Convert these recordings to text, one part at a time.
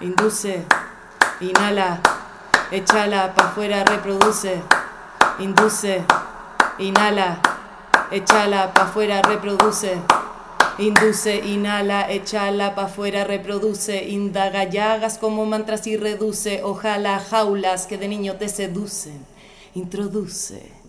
induce, inhala, échala pa' afuera, reproduce, induce, inhala, échala pa' afuera, reproduce. Induce, inhala, échala pa' afuera, reproduce, indaga llagas como mantras y reduce, ojalá jaulas que de niño te seducen, introduce.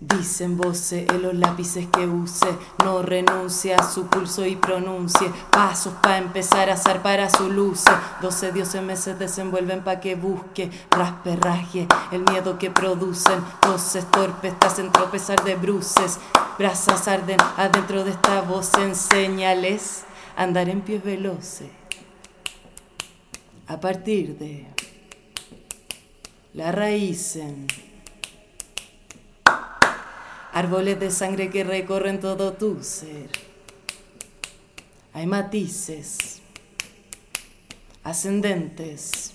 Dicen voces en los lápices que use, no renuncie a su pulso y pronuncie pasos para empezar a zarpar a su luz. Doce dioses meses desenvuelven pa' que busque, raspe, rasgue el miedo que producen. Voces torpes te hacen tropezar de bruces, brasas arden adentro de esta voz. Enséñales a andar en pies veloces. A partir de la raízen. Árboles de sangre que recorren todo tu ser. Hay matices ascendentes.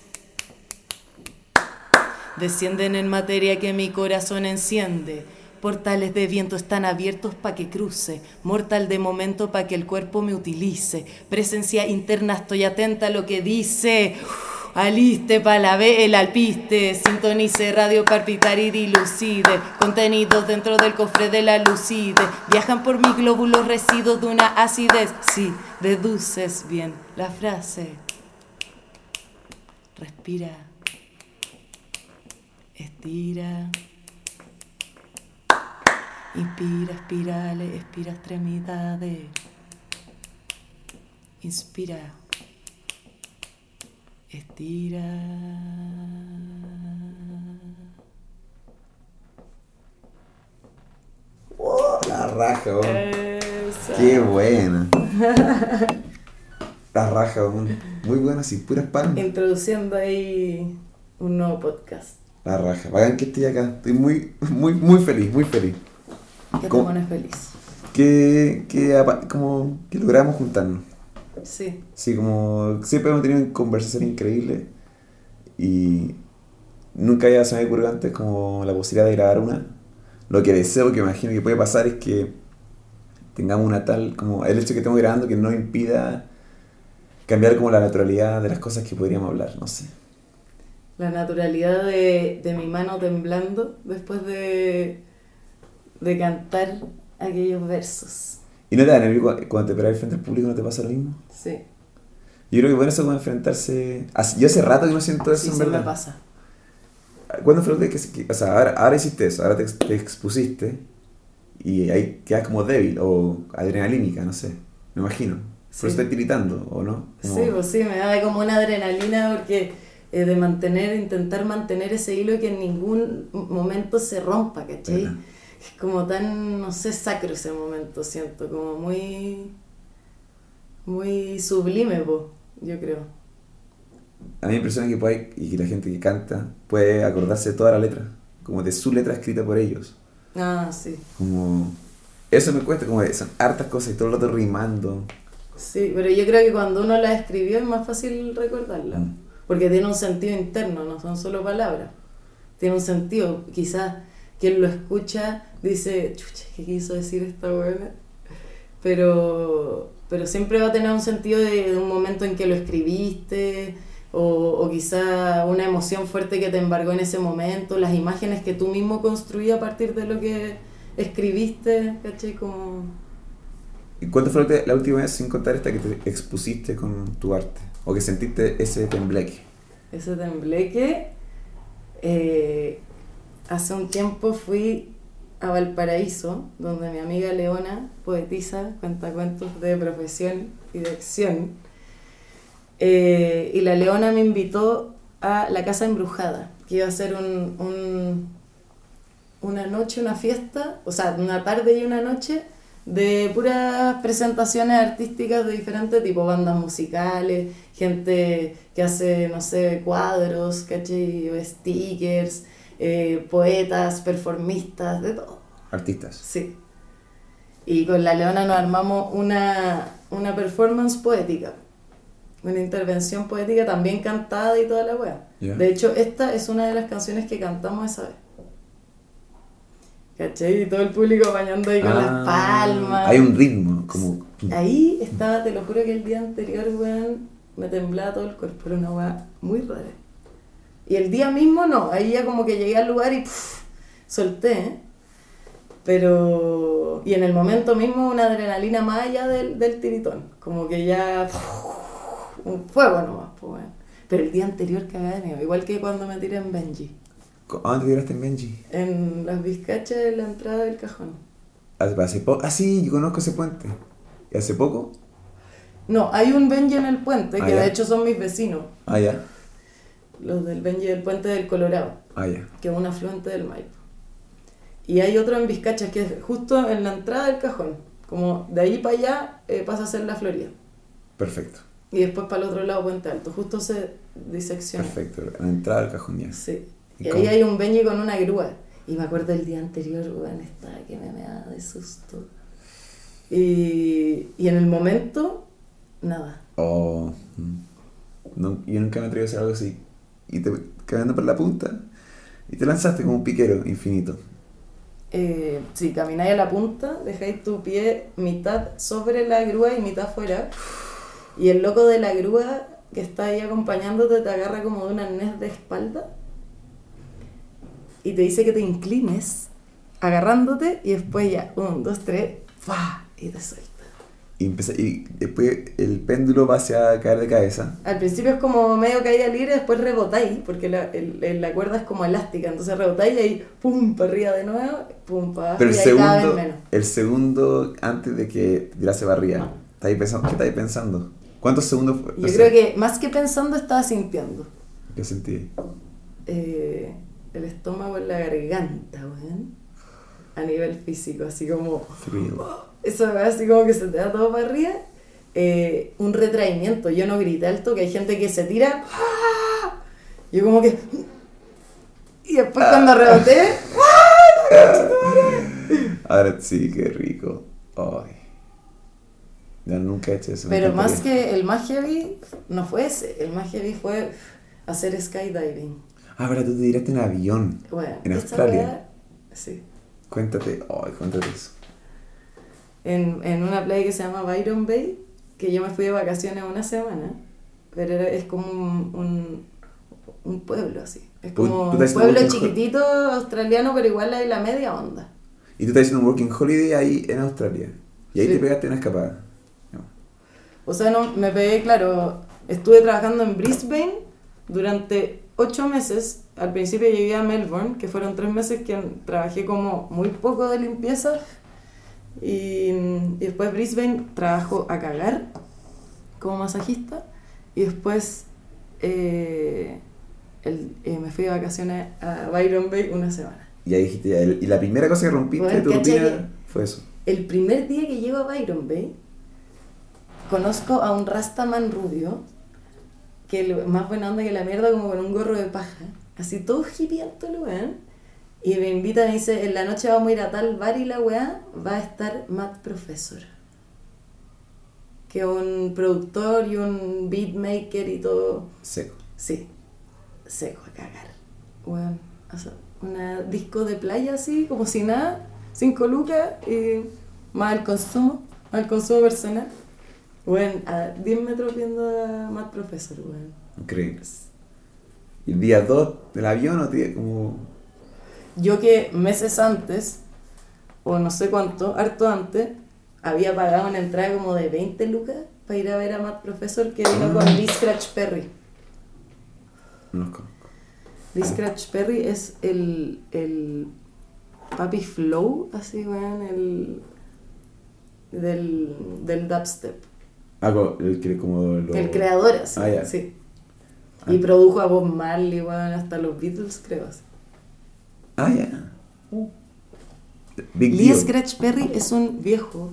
Descienden en materia que mi corazón enciende. Portales de viento están abiertos para que cruce. Mortal de momento para que el cuerpo me utilice. Presencia interna, estoy atenta a lo que dice. Aliste pa' la B, el alpiste, sintonice, radio palpitar y dilucide, contenidos dentro del cofre de la lucide, viajan por mi glóbulos residuos de una acidez, sí, deduces bien la frase. Respira, estira, inspira, espirales, expira extremidades, inspira. Estira. ¡Oh, la raja. Qué buena. La raja. Muy buena, sí, puras pan. Introduciendo ahí un nuevo podcast. La raja. Vagan que estoy acá. Estoy muy, muy, muy feliz, muy feliz. Que te pones feliz. Que, que, como, que logramos juntarnos. Sí. Sí, como siempre hemos tenido conversaciones increíbles y nunca había se me ocurrido antes como la posibilidad de grabar una. Lo que deseo, que imagino que puede pasar es que tengamos una tal, como el hecho que estemos grabando que no impida cambiar como la naturalidad de las cosas que podríamos hablar, no sé. La naturalidad de, de mi mano temblando después de, de cantar aquellos versos. ¿Y no te da nervio cu- cuando te paras frente al público no te pasa lo mismo? Sí. Yo creo que bueno eso como enfrentarse... Yo hace rato que no siento eso Sí, en verdad. me pasa. ¿Cuándo fue vez que, que- o sea, ahora, ahora hiciste eso, ahora te, ex- te expusiste y ahí quedas como débil o adrenalínica, no sé, me imagino. Por Sí. eso estás tiritando, ¿o no? Como- Sí, pues sí, me da como una adrenalina porque eh, de mantener, intentar mantener ese hilo que en ningún momento se rompa, ¿cachai? ¿Verdad? Es como tan, no sé, sacro ese momento, siento, como muy, muy sublime, po, yo creo. A mí me impresiona que puede, y que la gente que canta puede acordarse de toda la letra, como de su letra escrita por ellos. Ah, sí. Como... Eso me cuesta, como de- son hartas cosas y todo el rato rimando. Sí, pero yo creo que cuando uno la escribió es más fácil recordarla, Mm. porque tiene un sentido interno, no son solo palabras. Tiene un sentido, quizás quien lo escucha dice, chucha, ¿qué quiso decir esta buena? Pero, pero siempre va a tener un sentido de, de un momento en que lo escribiste, o, o quizá una emoción fuerte que te embargó en ese momento, las imágenes que tú mismo construías a partir de lo que escribiste, ¿cachai? Como... ¿Y cuándo fue la última vez, sin contar esta, que te expusiste con tu arte? O que sentiste ese tembleque. ese tembleque. Eh, hace un tiempo fui a Valparaíso, donde mi amiga Leona, poetisa, cuenta cuentos de profesión y de acción. Eh, y la Leona me invitó a la Casa Embrujada, que iba a ser un, un- una noche, una fiesta, o sea, una tarde y una noche de puras presentaciones artísticas de diferentes tipos, bandas musicales, gente que hace, no sé, cuadros, ¿cachai? O stickers, eh, poetas, performistas, de todo. Artistas. Sí. Y con la Leona nos armamos una, una performance poética, una intervención poética también cantada y toda la wea. De hecho, esta es una de las canciones que cantamos esa vez. ¿Cachai? Y todo el público bañando ahí con Ah, las palmas. Hay un ritmo, como... Ahí estaba, te lo juro que el día anterior, weón, me temblaba todo el cuerpo, era una weá muy rara. Y el día mismo no, ahí ya como que llegué al lugar y pff, solté, ¿eh? Pero. Y en el momento mismo una adrenalina más allá del, del tiritón. Como que ya. pff, un fuego nomás, pues bueno. Pero el día anterior cagada de igual que cuando me tiré en Benji. ¿A dónde tiraste en Benji? En las vizcachas de la entrada del cajón. Hace, hace poco. Ah, sí, yo conozco ese puente. ¿Y hace poco? No, hay un Benji en el puente, Ah, que ya. de hecho son mis vecinos. Ah, ya. Los del Benji del puente del Colorado. Ah, ya. que es un afluente del Maipo. Y hay otro en Vizcacha que es justo en la entrada del cajón. Como de ahí para allá eh, pasa a ser la Florida. Perfecto. Y después para el otro lado Puente Alto. Justo se disecciona. Perfecto. En la entrada del cajón ya. Sí. ¿Y Y, ahí hay un Benji con una grúa. Y me acuerdo el día anterior, weón, estaba que me, me daba de susto. Y, y en el momento, nada. Oh. mm. No, yo nunca me atreví a hacer algo así. Y te cayendo por la punta. Y te lanzaste como un piquero infinito. Eh, sí, camináis a la punta, dejáis tu pie mitad sobre la grúa y mitad fuera. Y el loco de la grúa que está ahí acompañándote te agarra como de un arnés de espalda y te dice que te inclines agarrándote y después ya, un, dos, tres, ¡fa! y te suelta. Y, empecé- y después el péndulo va hacia caer de cabeza. Al principio es como medio caída libre, después rebotáis, porque la, el- la cuerda es como elástica, entonces rebotáis y ahí pum, para arriba de nuevo, pum, para Pero el y ahí cada vez segundo, menos. el segundo antes de que tirase. No. ¿Estáis pensando, ¿Qué estáis pensando? ¿Cuántos segundos fue? Yo creo que más que pensando estaba sintiendo. ¿Qué sentí? eh, el estómago en la garganta, weón. A nivel físico, así como. Thrill. Eso así como que se te da todo para arriba. Eh, un retraimiento. Yo no grité alto, que hay gente que se tira. ¡ah! Yo como que. Y después cuando reboté. Ahora sí, qué rico. Ay. Ya nunca he hecho eso. Pero más que el más heavy, no fue ese. El más heavy fue hacer skydiving. Ah, pero tú te tiraste en avión. Bueno, En Australia. sí. Cuéntate. Ay, cuéntate eso. En, en una playa que se llama Byron Bay, que yo me fui de vacaciones una semana, pero era- es como un, un, un pueblo así. Es Tú- como un pueblo chiquitito australiano, pero igual hay la media onda. Y tú estás haciendo un working holiday ahí en Australia. Y ahí Sí. te pegaste una escapada. No. O sea, no, me pegué, claro, estuve trabajando en Brisbane durante ocho meses. Al principio llegué a Melbourne, que fueron tres meses que trabajé como muy poco de limpieza. Y, y después Brisbane trabajo a cagar como masajista. Y después eh, el- eh, me fui de vacaciones a Byron Bay una semana. Y ahí dijiste, el- y la primera cosa que rompiste Bueno, de tu ¿cachai rutina fue eso. El primer día que llego a Byron Bay, conozco a un Rastaman rubio, que más buena onda que la mierda, como con un gorro de paja, así todo hippieento el weón, y me invita, me dice, en la noche vamos a ir a tal bar y la weá va a estar Matt Professor, que es un productor y un beatmaker y todo, Seco. sí, seco a cagar, weón, o sea, una disco de playa así, como si nada, cinco lucas y más el consumo, más el consumo personal. Bueno, a 10 metros viendo a Matt Professor, weón. Increíble. Y el día 2 del avión, o te- como. Yo que meses antes, o no sé cuánto, harto antes, había pagado una entrada como de 20 lucas para ir a ver a Matt Professor que vino con Lee Scratch Perry. No conozco. Lee Scratch Perry es el, el Papi Flow, así, weón, el del, del dubstep. Ah, el que como lo... El creador, así, Ah, sí. Ah. Y produjo a Bob Marley, weón, hasta los Beatles, creo. así. Ah, ya. Big Lee. Scratch Perry es un viejo,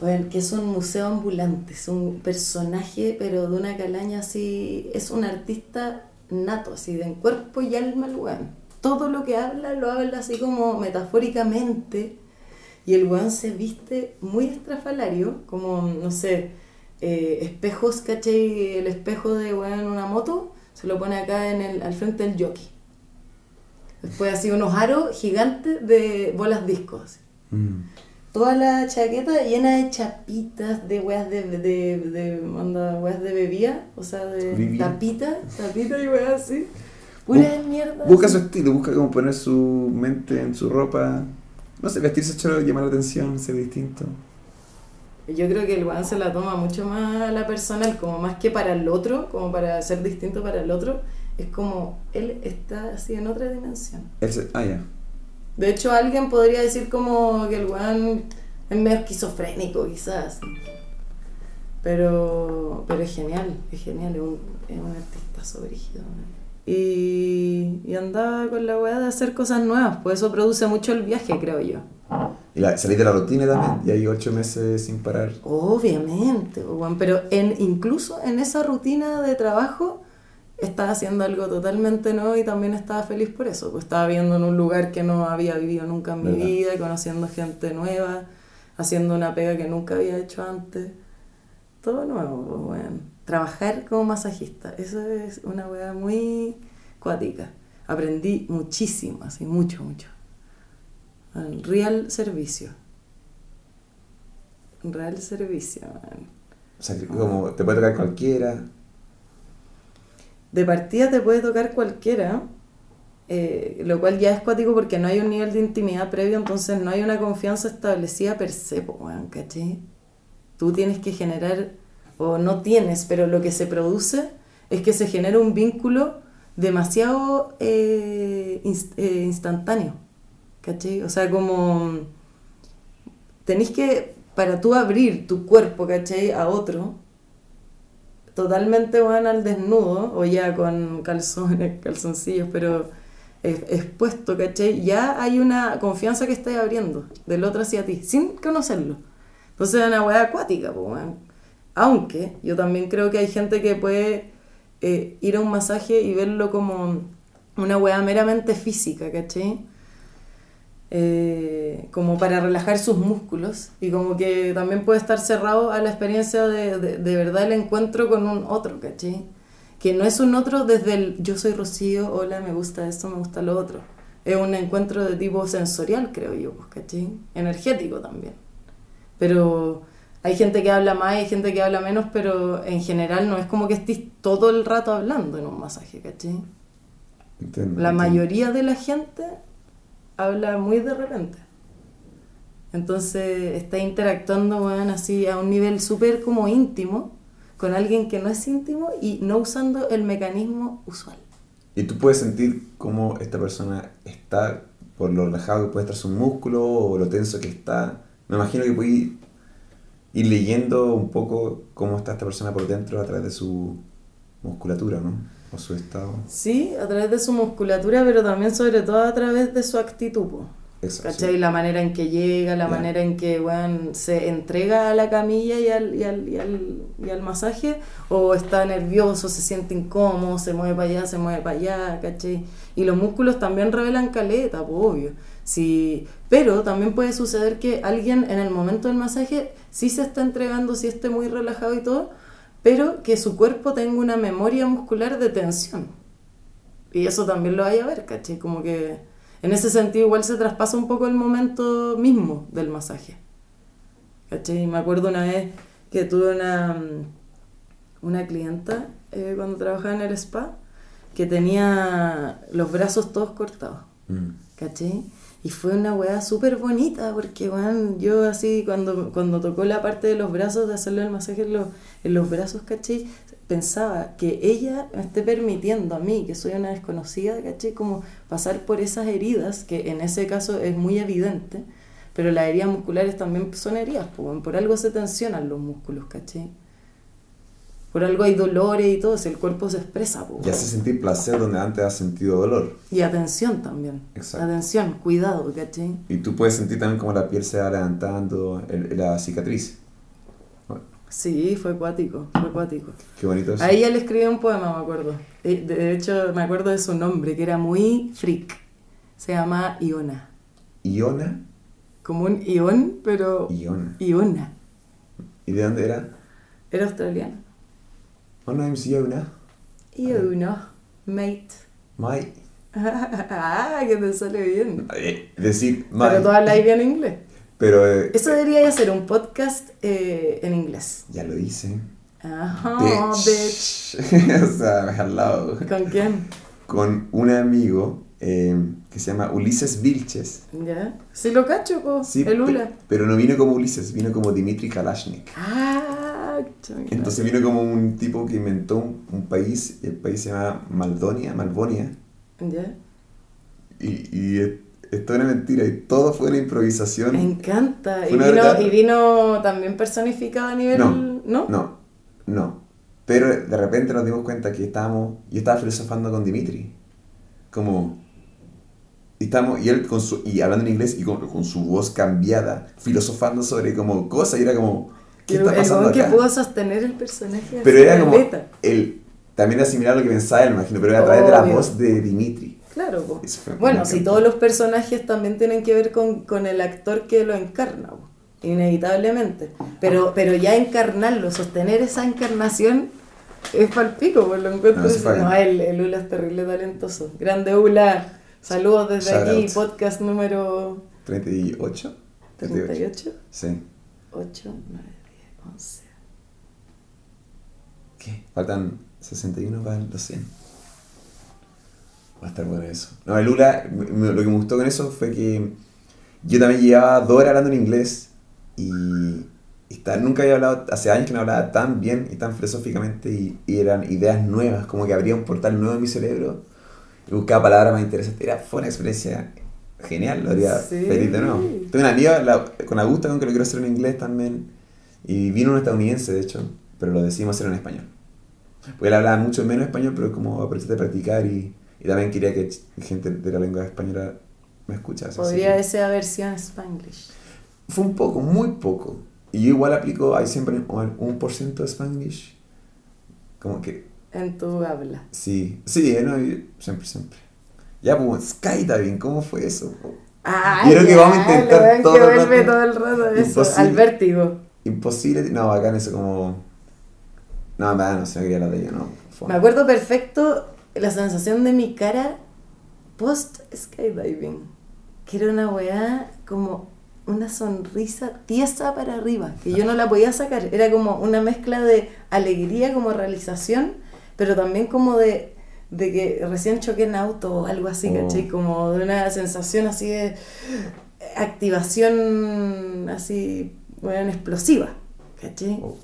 weón, que es un museo ambulante, es un personaje, pero de una calaña así, es un artista nato, así, de en cuerpo y alma el weón. Todo lo que habla lo habla así como metafóricamente, y el weón se viste muy estrafalario, como, no sé, eh, espejos, ¿cachai? El espejo de weón en una moto, se lo pone acá en el, al frente del jockey. Después así unos aros gigantes de bolas discos. Mm. toda la chaqueta llena de chapitas, de weas de, de, de, onda, weas de bebida, o sea, de Vivía. tapita, tapita y weas así. Pura Bu- mierda. Busca así. su estilo, busca cómo poner su mente en su ropa. No sé, vestirse choro, llamar la atención, ser distinto. Yo creo que el weón se la toma mucho más a la personal, como más que para el otro, como para ser distinto para el otro. Es como él está así en otra dimensión. Ah, ya. De hecho, alguien podría decir como que el weón es medio esquizofrénico, quizás. Pero, pero es genial, es genial, es un, es un artista sobrígido. Y, y andaba con la weá de hacer cosas nuevas, pues eso produce mucho el viaje, creo yo. Y la, salir de la rutina también, y ahí ocho meses sin parar. Obviamente, weón, pero en, incluso en esa rutina de trabajo estaba haciendo algo totalmente nuevo y también estaba feliz por eso. Pues estaba viendo en un lugar que no había vivido nunca en mi ¿Verdad? vida, conociendo gente nueva, haciendo una pega que nunca había hecho antes. Todo nuevo, pues, weón. Trabajar como masajista, eso es una weá muy cuática. Aprendí muchísimo, así, mucho, mucho. Real servicio. Real servicio, man. O sea, que como te puede tocar cualquiera. De partida te puede tocar cualquiera, eh, lo cual ya es cuático porque no hay un nivel de intimidad previo, entonces no hay una confianza establecida per se, weón, ¿cachai? Tú tienes que generar, o no tienes, pero lo que se produce es que se genera un vínculo demasiado eh, eh, instantáneo, ¿cachai? O sea, como tenéis que, para tú abrir tu cuerpo, ¿cachai? A otro, totalmente van al desnudo, o ya con calzones, calzoncillos, pero es- expuesto, ¿cachai? Ya hay una confianza que estáis abriendo del otro hacia ti, sin conocerlo. Entonces es una weá acuática, po, weón. Aunque yo también creo que hay gente que puede eh, ir a un masaje y verlo como una weá meramente física, ¿cachai? Eh, como para relajar sus músculos y como que también puede estar cerrado a la experiencia de, de, de verdad el encuentro con un otro, ¿cachai? Que no es un otro desde el yo soy Rocío, hola, me gusta esto, me gusta lo otro. Es un encuentro de tipo sensorial, creo yo, pues, ¿cachai? Energético también. Pero hay gente que habla más y hay gente que habla menos, pero en general no es como que estés todo el rato hablando en un masaje, ¿cachai? Entiendo, La entiendo. mayoría de la gente habla muy de repente. Entonces está interactuando, weón, así a un nivel súper como íntimo con alguien que no es íntimo y no usando el mecanismo usual. Y tú puedes sentir cómo esta persona está, por lo relajado que puede estar su músculo o lo tenso que está. Me imagino que puedes ir leyendo un poco cómo está esta persona por dentro a través de su musculatura, ¿no? O su estado. Sí, a través de su musculatura, pero también sobre todo a través de su actitud. Exacto. ¿Cachai? La manera en que llega, la Ya. manera en que weón, se entrega a la camilla y al, y, al, y, al, y al masaje, o está nervioso, se siente incómodo, se mueve para allá, se mueve para allá, ¿cachai? Y los músculos también revelan caleta, po, obvio. Sí, pero también puede suceder que alguien en el momento del masaje sí se está entregando, sí esté muy relajado y todo, pero que su cuerpo tenga una memoria muscular de tensión. Y eso también lo hay a ver, ¿cachai? Como que en ese sentido igual se traspasa un poco el momento mismo del masaje. ¿Cachai? Me acuerdo una vez que tuve una, mm, una clienta eh, cuando trabajaba en el spa que tenía los brazos todos cortados. Mm. ¿cachai? Y fue una weá súper bonita porque, weón, yo así cuando, cuando tocó la parte de los brazos, de hacerle el masaje en los, en los brazos, ¿cachai? Pensaba que ella me esté permitiendo a mí, que soy una desconocida, ¿cachai? Como pasar por esas heridas, que en ese caso es muy evidente, pero las heridas musculares también son heridas, por algo se tensionan los músculos, ¿cachai? Por algo hay dolores y todo, si el cuerpo se expresa, pues, Y hace sentir placer donde antes has sentido dolor. y atención también. Exacto. Atención, cuidado, ¿cachai? Y tú puedes sentir también como la piel se va levantando, el- la cicatriz. Sí, fue acuático, fue acuático. Qué bonito eso. A ella le escribí un poema, me acuerdo. De, de hecho, me acuerdo de su nombre, que era muy freak. Se llama Iona. Iona. Como un ión, pero Iona. Iona. ¿Y de dónde era? Era australiana. My name's Iona. Iona, mate. My. ah, que te sale bien. Eh, decir, my. Pero tú hablas bien inglés. Pero eh, Eso debería ser un podcast eh, en inglés. ya lo hice. Ajá, bitch. Bitch. o sea, lado. ¿Con quién? Con un amigo eh, que se llama Ulises Vilches. ¿Ya? Sí lo cacho, po. Sí, el pe- Ula. pero no vino como Ulises, vino como Dimitri Kalashnik. Ah. Entonces vino como un tipo que inventó un, un país, el país se llama Maldonia, Malvonia, ¿Ya? y, y es, toda una mentira, y todo fue una improvisación. Me encanta. Y vino, y vino también personificado a nivel... No, ¿No? No, no. Pero de repente nos dimos cuenta que estábamos, yo estaba filosofando con Dimitri, como, y, estábamos, y él con su, y hablando en inglés y con, con su voz cambiada, filosofando sobre como cosas, y era como, ¿qué el está pasando que acá? pudo sostener el personaje. Pero era como, el, también era similar a lo que pensaba él, imagino, pero era a través de la voz de Dimitri. Claro, Bueno, si todos los personajes también tienen que ver con, con el actor que lo encarna, inevitablemente. Pero, pero ya encarnarlo, sostener esa encarnación es palpico, pues lo encuentro. No, no, el, el Ula es terrible talentoso. Grande Ula. Saludos desde Shout aquí, out. podcast número 38. 38, Sí. 8, 9, 10, 11. ¿Qué? Faltan 61 para los 100. Va a estar bueno eso. No, el Lula, lo que me gustó con eso fue que yo también llevaba dos horas hablando en inglés y, y ta- nunca había hablado, hace años que no hablaba tan bien y tan filosóficamente y, y eran ideas nuevas, como que abría un portal nuevo en mi cerebro y buscaba palabras más interesantes. Era, fue una experiencia genial, lo haría Sí. feliz de nuevo. Tengo una amiga la- con Augusta con que lo quiero hacer en inglés también y vino un estadounidense de hecho, pero lo decidimos hacer en español. Porque él hablaba mucho menos español, pero como aprendiste a practicar y, y también quería que gente de la lengua española me escuchase. Podría que- ser versión Spanglish. Fue un poco, muy poco. Y yo igual aplico, hay siempre un, por ciento de Spanglish. Como que, En tu habla. sí, sí, ¿no? Y siempre, siempre. Ya, pues, skydiving, ¿cómo fue eso? Ah, creo que ya, vamos a intentar todo que el rato. todo el rato eso, Imposible. al vértigo. Imposible, no, acá en eso como... No, verdad no sé, no quería hablar de ello, no. fue- Me acuerdo perfecto la sensación de mi cara post skydiving. Que era una weá como una sonrisa tiesa para arriba, que yo no la podía sacar. Era como una mezcla de alegría como realización, pero también como de, de que recién choqué en auto o algo así, Oh. ¿cachai? Como de una sensación así de activación así, bueno, explosiva, ¿cachai? Oh.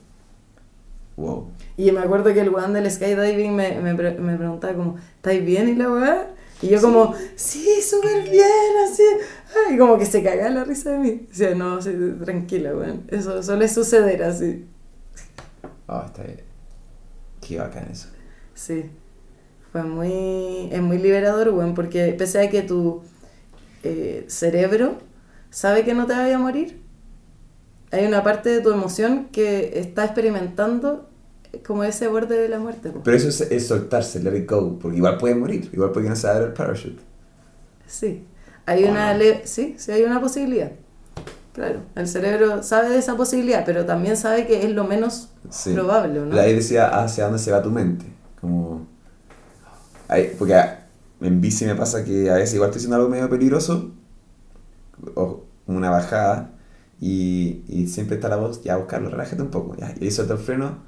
Wow. Y me acuerdo que el weón del skydiving me, me, me preguntaba como, ¿estáis bien y la weá? Y yo como, sí, súper bien, así. Ay, como que se cagaba la risa de mí. Decía, no, sí, tranquila, weón. Eso suele suceder así. Ah, está bien. Qué bacán eso. Sí. Fue muy, es muy liberador, weón, porque pese a que tu eh, cerebro sabe que no te vaya a morir, hay una parte de tu emoción que está experimentando como ese borde de la muerte. Pero eso es, es soltarse, let it go, porque igual puede morir, igual puede no se abra el parachute. Sí, hay ¿O una no? sí, sí hay una posibilidad. Claro, el cerebro sabe de esa posibilidad, pero también sabe que es lo menos Sí. probable, ¿o ¿no? Ahí decía hacia dónde se va tu mente. Como. Ahí- porque en bici me pasa que a veces igual estoy haciendo algo medio peligroso, o una bajada, y, y siempre está la voz, ya buscarlo, relájate un poco, ya, y ahí suelto el freno,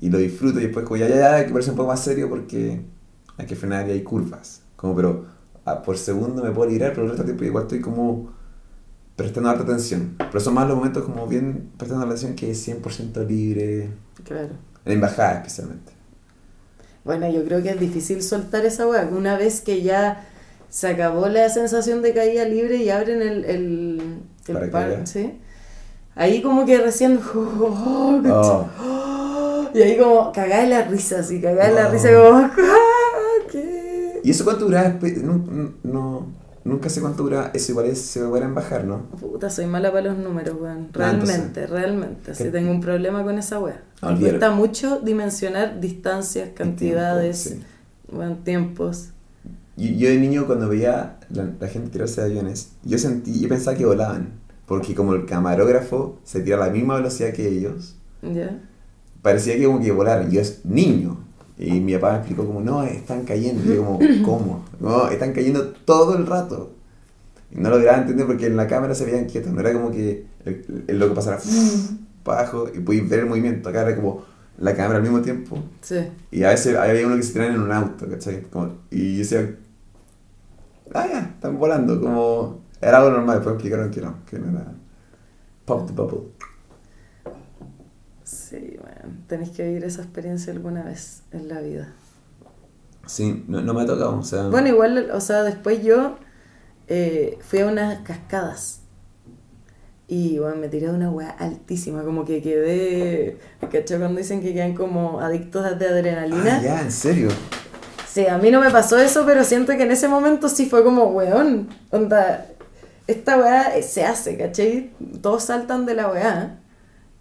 y lo disfruto, y después como ya, ya, ya, hay que ponerse un poco más serio porque hay que frenar y hay curvas. Como, pero ah, por segundo me puedo librar, pero el resto del tiempo igual estoy como prestando harta atención. Pero son más los momentos como bien prestando atención que es 100% libre, Claro. en embajada especialmente. Bueno, yo creo que es difícil soltar esa weá. Una vez que ya se acabó la sensación de caída libre y abren el, el, el par. ¿sí? Ahí como que recién... oh, ¿cachai? Oh. Y ahí como cagada de la risa, así, cagada de la Oh. risa, como... "Ah, ¿Qué? ¿Y eso cuánto duraba? No, no- nunca sé cuánto dura. Eso igual es, se va a bajar, ¿no? Puta, soy mala para los números, weón. Ah, Realmente, realmente. Así tengo un problema con esa weá. Ah, Me cuesta mucho dimensionar distancias, cantidades, tiempo, tiempos. Yo, yo de niño cuando veía la, la gente tirarse de aviones, yo sentí, yo pensaba que volaban. Porque como el camarógrafo se tira a la misma velocidad que ellos, ¿Ya? Parecía que como que volaran. Yo es niño. Y mi papá me explicó como, no, están cayendo. Y yo como, ¿cómo? No, están cayendo todo el rato. Y no lo lograba entender porque en la cámara se veían quietos, no era como que el, el loco pasara para abajo y podías ver el movimiento. Acá era como la cámara al mismo tiempo. Sí. Y a veces había uno que se tiraban en un auto, ¿cachai? Como, y yo decía, ah, ya, están volando, como... Era algo normal, después explicaron que no, que no era pop the bubble. Sí, bueno, tenéis que vivir esa experiencia alguna vez en la vida. Sí, no, no me ha tocado, o sea... Bueno, igual, o sea, después yo eh, fui a unas cascadas. Y bueno, me tiré de una weá altísima, como que quedé. ¿Cachai? Cuando dicen que quedan como adictos de adrenalina. Ah, ya, en serio. Sí, a mí no me pasó eso, pero siento que en ese momento sí fue como, weón, onda, esta weá se hace, ¿cachai? Todos saltan de la weá.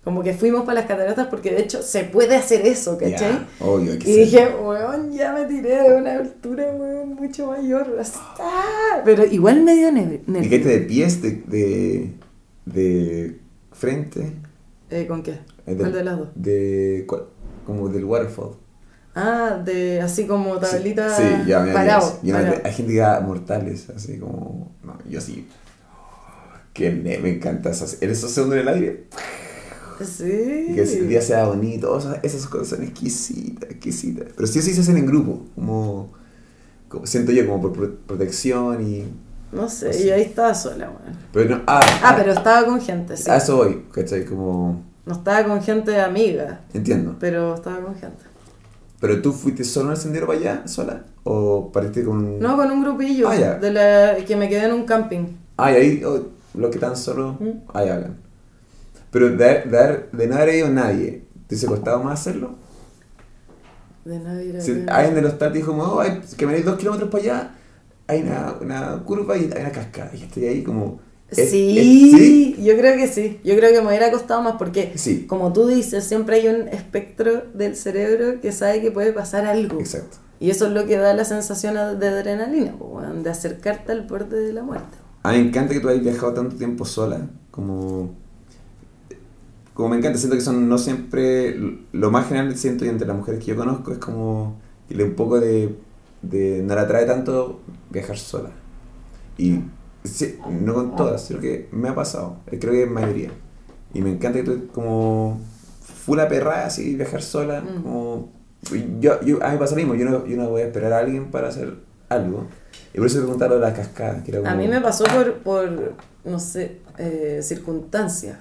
Como que fuimos para las cataratas porque de hecho se puede hacer eso, ¿cachai? Ya, obvio, que Y dije, weón, ya me tiré de una altura, weón, mucho mayor. así, ¡ah! Pero igual me dio neve- ¿Y nervio. qué te de pies, de, de, de frente? Eh, ¿Con qué? Eh, ¿Cuál de las dos? De, cuál? como del waterfall. Ah, de así como tablita Sí, sí, ya me parado. Hay gente que da mortales, así como. No, yo sí. Que ne- me encanta esas. En esos segundos en el aire. Sí. Y que el día sea bonito. Esas, esas cosas son exquisitas, exquisitas. Pero sí o sí se hacen en grupo. Como. como- siento yo como por pro- protección y. No sé, Sí. y ahí estaba sola, weón. Pero no. Ah, Ah, pero estaba con gente, sí. A eso voy, ¿cachai? Como. No estaba con gente amiga, Entiendo. pero estaba con gente. ¿Pero tú fuiste solo al sendero para allá, sola? ¿O partiste con.? No, con un grupillo Ah, ya. de la que me quedé en un camping. Ah, y ahí oh, los que están solos, Mm. ahí hagan. Pero de, de, haber- de no haber ido nadie, ¿te hubiese costado más hacerlo? De nadie Si alguien de los TAT dijo, como, oh, hay- que me dos kilómetros para allá, hay una, una curva y hay una cascada. Y estoy ahí como... es- Sí, es- sí, yo creo que sí. Yo creo que me hubiera costado más porque, Sí. como tú dices, siempre hay un espectro del cerebro que sabe que puede pasar algo. exacto. Y eso es lo que da la sensación de adrenalina, de acercarte al borde de la muerte. A mí me encanta que tú hayas viajado tanto tiempo sola, como... Como me encanta, siento que son no siempre... Lo más general siento y entre las mujeres que yo conozco es como... Le un poco de, de... No la atrae tanto viajar sola. Y sí, no con todas, creo que me ha pasado. eh, Creo que en mayoría. Y me encanta que tú como... Full perra así, viajar sola, Mm. como... Yo, yo, a mí pasa lo mismo, yo no, yo no voy a esperar a alguien para hacer algo. Y por eso preguntaba lo de la cascada, que era como... A mí me pasó por, por no sé, eh, circunstancias.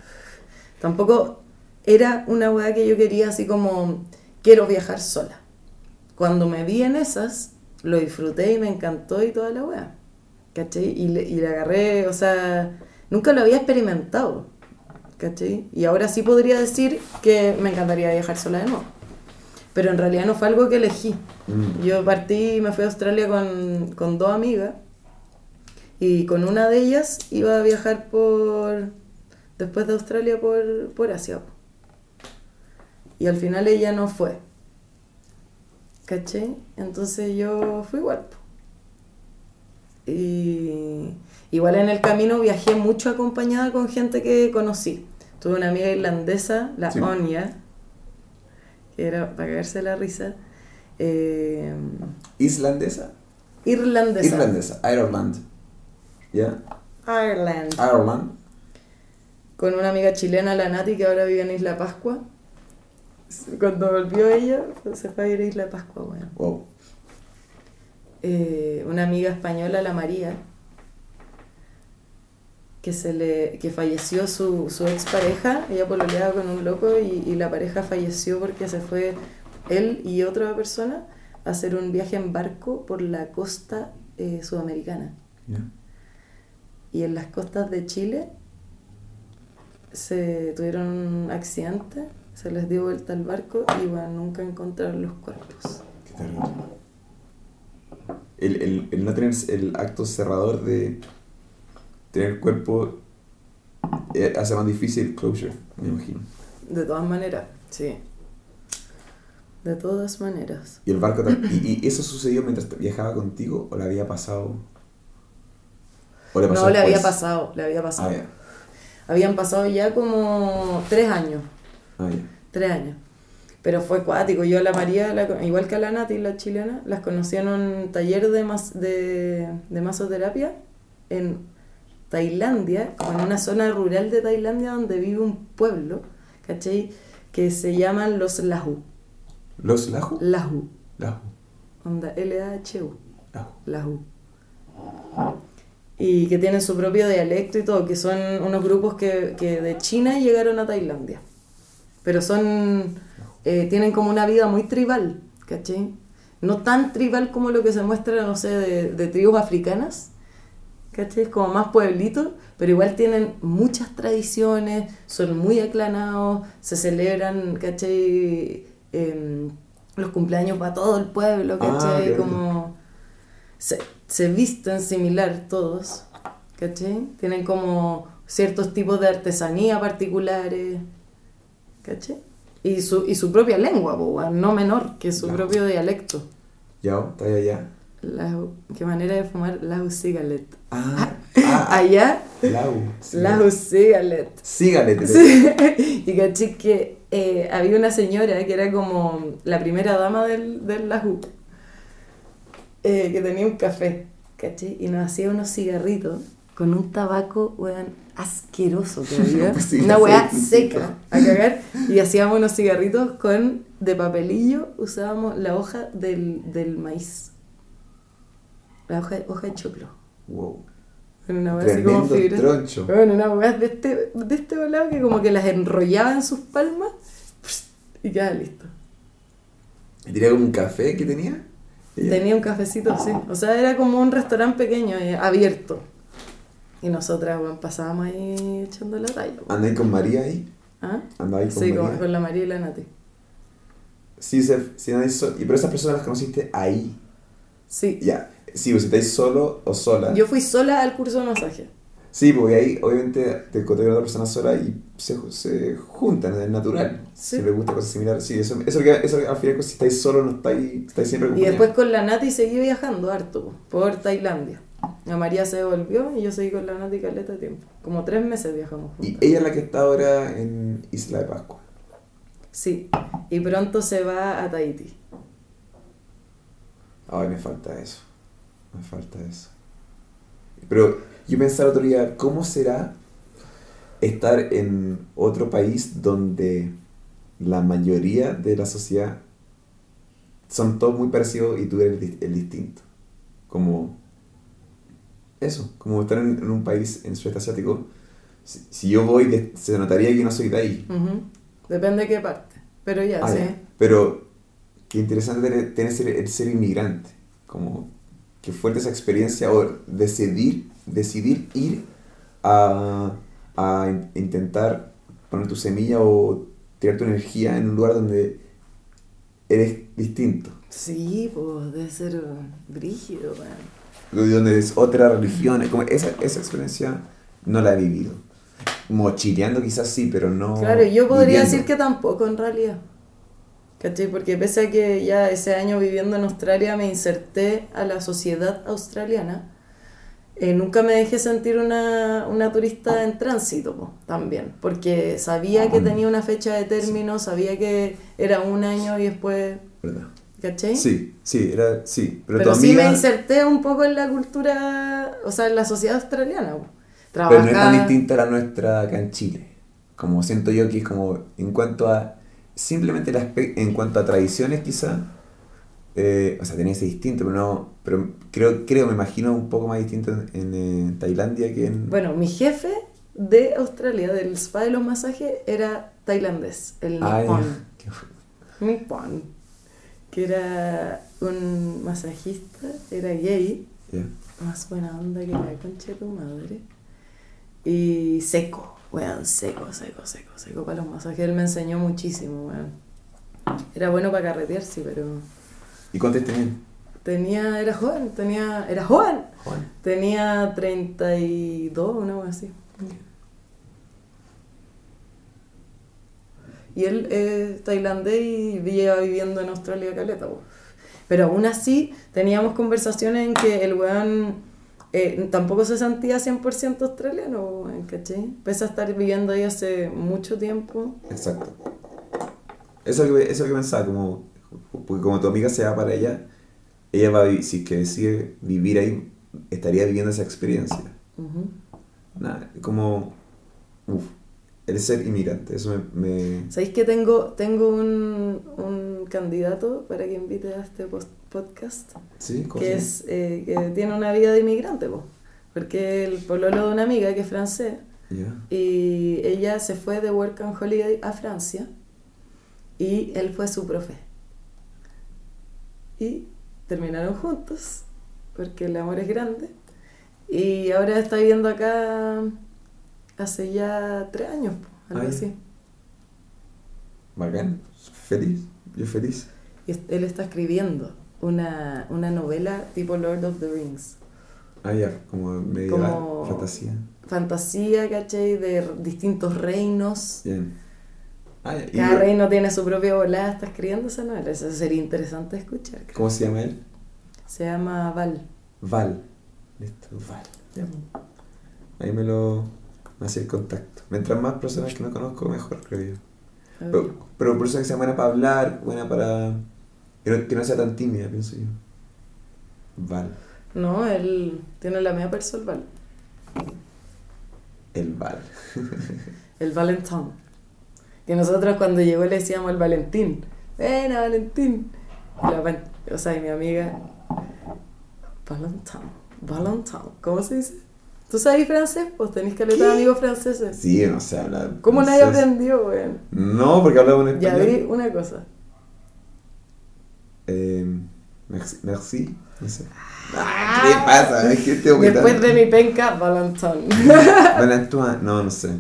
Tampoco era una weá que yo quería así como, quiero viajar sola. Cuando me vi en esas, lo disfruté y me encantó y toda la weá. ¿Cachai? Y le, y le agarré, o sea, nunca lo había experimentado. ¿Cachai? Y ahora sí podría decir que me encantaría viajar sola de nuevo. Pero en realidad no fue algo que elegí. Mm. Yo partí y me fui a Australia con, con dos amigas y con una de ellas iba a viajar por, después de Australia por, por Asia. Y al final ella no fue. ¿Caché? Entonces yo fui igual. Y igual en el camino viajé mucho acompañada con gente que conocí. Tuve una amiga irlandesa, la Sí. Onya, que era para cagarse la risa. Eh, ¿Islandesa? irlandesa. Irlandesa, Ireland. ¿Ya? Ireland. Ireland. Con una amiga chilena, la Nati, que ahora vive en Isla Pascua. Cuando volvió ella, pues, se fue a ir a Isla Pascua, bueno. Wow. Eh, una amiga española, la María, que, se le, que falleció su, su expareja, ella pololeaba con un loco y, y la pareja falleció porque se fue él y otra persona a hacer un viaje en barco por la costa eh, sudamericana. Y en las costas de Chile se tuvieron un accidente, se les dio vuelta el barco y bueno, nunca encontraron los cuerpos. Qué terrible. El, el, el no tener el acto cerrador de tener cuerpo eh, hace más difícil closure, me imagino. De todas maneras, sí. De todas maneras. ¿Y el barco ¿Y, y eso sucedió mientras viajaba contigo o le había pasado? ¿O le pasó No, le había pasado, le había pasado. Ah, ya. Habían pasado ya como tres años, Ah, tres años. Pero fue acuático. Yo a la María, la igual que a la Nati, la chilena, las conocí en un taller de, mas, de, de masoterapia en Tailandia, como en una zona rural de Tailandia donde vive un pueblo, ¿cachai? Que se llaman los Lahu. ¿Los Lahu? Lahu. Lahu. Onda L-A-H-U. Lahu. Lahu. Y que tienen su propio dialecto y todo, que son unos grupos que, que de China llegaron a Tailandia. Pero son. eh, tienen como una vida muy tribal, ¿cachai? No tan tribal como lo que se muestra, no sé, de, de tribus africanas, ¿cachai? Es como más pueblitos, pero igual tienen muchas tradiciones, son muy aclanados, se celebran, ¿cachai? Em, los cumpleaños para todo el pueblo, Ah, ¿cachai? como se, se visten similar todos, ¿cachai? Tienen como ciertos tipos de artesanía particulares, ¿cachai? Y su, y su propia lengua, weón, no menor que su Ya. propio dialecto. ¿Ya? ¿Está allá? Lahu- ¿Qué manera de fumar Lahu Sigalet? Ah, ah, Allá, Lau. Lahu Sigalet. Sígale. te- Sí. Y caché que eh, había una señora que era como la primera dama del, del Lahu, eh, que tenía un café, ¿caché? Y nos hacía unos cigarritos con un tabaco, weón, asqueroso todavía. Pues sí, una weá sí, sí. seca, a cagar. Y hacíamos unos cigarritos con, de papelillo, usábamos la hoja del, del maíz. La hoja, hoja de choclo. Wow. Con una weá así como. Bueno, una weá de este, de este volado que como que las enrollaba en sus palmas y quedaba listo. ¿Y tenía como un café que tenía? Tenía un cafecito así. O sea, era como un restaurante pequeño, eh, abierto. Y nosotras, pasábamos ahí echando la talla. weón. ¿Andáis con María ahí? ¿Ah? ¿Andabais con Sí, María? con, con la María y la Nati. Sí, se, sí andáis so- ¿Y pero esas personas las conociste ahí? Sí. Ya. Sí, pues si estáis solo o sola. Yo fui sola al curso de masaje. Sí, porque ahí obviamente te encontré con otra persona sola y se, se juntan, es natural. Sí. Si les gusta cosas similares. Sí, eso, eso, que, eso que al final si estáis solo no estáis, estáis siempre Y después con la Nati seguí viajando harto po, por Tailandia. La María se devolvió y yo seguí con la Nati caleta de tiempo. Como tres meses viajamos juntos. Y ella es la que está ahora en Isla de Pascua. Sí, y pronto se va a Tahití. Ay, me falta eso. Me falta eso. Pero yo pensaba el otro día, ¿cómo será estar en otro país donde la mayoría de la sociedad son todos muy parecidos y tú eres el, dis- el distinto? Como eso, como estar en, en un país en sudeste asiático. Si, si yo voy, de- se notaría que no soy de ahí. Ujú. Depende de qué parte. Pero ya, Ah, sí. ya. Pero qué interesante tener, tener ser, el ser inmigrante. Como qué fuerte esa experiencia o decidir, decidir ir a, a in- intentar poner tu semilla o tirar tu energía en un lugar donde eres distinto. Sí, pues debe ser brígido, weón. Donde es otra religión. Como esa, esa experiencia no la he vivido. Mochileando quizás sí, pero no. Claro, yo podría viviendo. decir que tampoco en realidad. ¿Cachai? Porque pese a que ya ese año viviendo en Australia me inserté a la sociedad australiana, eh, nunca me dejé sentir una, una turista en tránsito po, también. Porque sabía que tenía una fecha de término, sabía que era un año y después. ¿Verdad? ¿Cachai? Sí, sí, era, sí. Pero, Pero, sí me inserté un poco en la cultura, o sea, en la sociedad australiana. po. Pero no es tan distinta a la nuestra acá en Chile. Como siento yo que es como en cuanto a. Simplemente el aspe- en cuanto a tradiciones, quizá. eh, o sea, tenía ese distinto, pero no. Pero creo, creo, me imagino un poco más distinto en, en, eh, Tailandia que en. Bueno, mi jefe de Australia, del spa de los masajes, era tailandés, el Ah. Nippon. Qué- Nippon. Que era un masajista, era gay, ya. más buena onda que la concha de tu madre. Y seco, weón, seco, seco, seco, seco para los masajes. Él me enseñó muchísimo, weón. Era bueno para carretear, sí, pero ¿Y cuántos tenían? Tenía, era joven, tenía, era joven. Juan. Tenía 32, una cosa así. Y él es tailandés y lleva viviendo en Australia caleta. Pero aún así teníamos conversaciones en que el weón eh, tampoco se sentía 100% australiano, weón, ¿cachai? Pese a estar viviendo ahí hace mucho tiempo. Exacto. Eso es lo que, eso es lo que pensaba, como, porque como tu amiga se va para allá, ella va a vi- si es que decide vivir ahí, estaría viviendo esa experiencia. Nada, como, uf, el ser inmigrante, eso me... me- ¿Sabéis que tengo, tengo un, un candidato para que invite a este podcast? ¿Sí? ¿Cómo Que, es, eh, que tiene una vida de inmigrante, po. porque el pololo de una amiga que es francés y ella se fue de Work and Holiday a Francia y él fue su profe. Y terminaron juntos porque el amor es grande y ahora está viviendo acá hace ya tres años, algo Ah, ya. así. Bacán, feliz, yo feliz. Y él está escribiendo una, una novela tipo Lord of the Rings. Ah, ya, como medieval, Como- fantasía. Fantasía, ¿cachai? De distintos reinos. Bien. Ah, y Cada lo- reino tiene su propia volada, está escribiendo esa novela. Eso sería interesante escuchar. creo. ¿Cómo se llama él? Se llama Val. Val. Listo, Val. Ya. Ahí me lo... me hace el contacto. Mientras más personas que no conozco, mejor, creo yo. Pero, pero personas que sean buenas para hablar, buenas para... Que no, que no sea tan tímida, pienso yo. Val. No, él tiene la media persona, el Val. El Val. El Valentón. Que nosotros cuando llegó le decíamos el Valentín. Ven a Valentín. Y la Val- o sea, y mi amiga. Valentón. Valentón. ¿Cómo se dice? ¿Tú sabes francés? Pues tenés que hablar de amigos franceses. Sí, no sé hablar. ¿Cómo no nadie aprendió, weón? No, porque hablaba Ya español. vi una cosa. Eh, merci, merci, no sé. Ah, ¿Qué le pasa? Es que este hombre Después de mi penca, Valentón. Valentuan, no, no sé.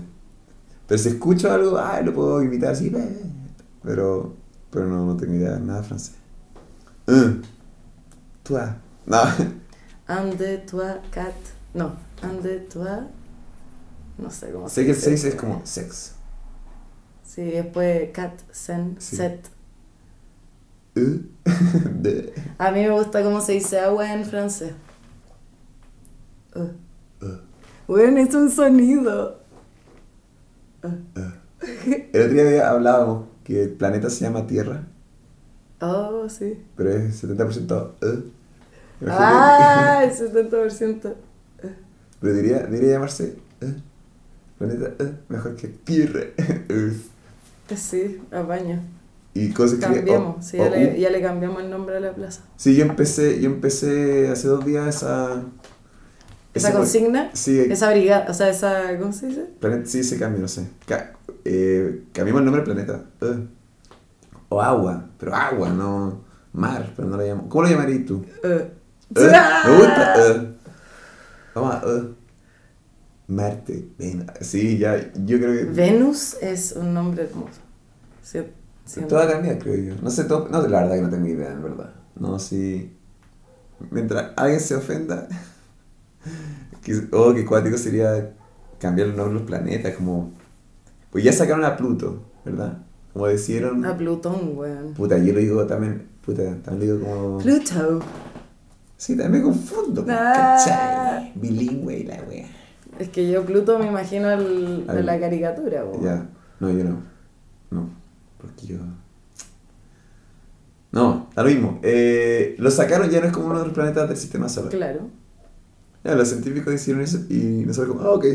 Pero si escucho algo, ah, lo puedo imitar así, pe- pero, pero no, no tengo idea, nada francés. Toi, no, Un, deux, trois, quatre. No, un, deux, trois. No sé cómo sé que el dice. 6 es como sex. Sí, después cat, sen, Sí. set. Un, de, A mí me gusta cómo se dice agua en francés. Uh. uh, Bueno, es un sonido. Uh. El otro día hablábamos que el planeta se llama Tierra, Oh, sí. pero es 70% uh. Imagínate. Ah, el 70%. Pero diría, diría llamarse uh, planeta uh, mejor que Tierra. Earth. Sí, apaño. Y cosas que Cambiamos. oh, Sí, oh, ya, le, ya le cambiamos el nombre a la plaza. Sí, yo empecé, yo empecé hace dos días esa... Esa consigna, Sí, esa brigada, o sea, esa. ¿Cómo se dice? planeta, sí, ese cambio, no sé. Ca- eh, cambiamos el nombre del planeta. Uh. O agua, pero agua, no mar, pero no lo llamo. ¿Cómo lo llamarías tú? Uh. Uh, Me gusta. Vamos a... Marte, ven. Sí, ya, yo creo que... Venus es un nombre hermoso. Sí, sí. Todo va a cambiar, creo yo. No sé, todo, no, la verdad que no tengo idea, en verdad. No, sí. Mientras alguien se ofenda, oh, qué cuático sería cambiar el nombre de los planetas, como... Pues ya sacaron a Pluto, ¿verdad? Como decían... A Plutón, weón. Puta, yo lo digo también, puta, también lo digo como... Pluto. Sí, también me confundo, Ah. ¿cachai? Bilingüe la wea. Es que yo Pluto me imagino el, de la caricatura, weón. Ya, no, yo no. No, porque yo... No, da lo mismo. Eh, lo sacaron ya no es como uno de los planetas del sistema solar. Claro. Ya, los científicos hicieron eso y nosotros como, ah, ok.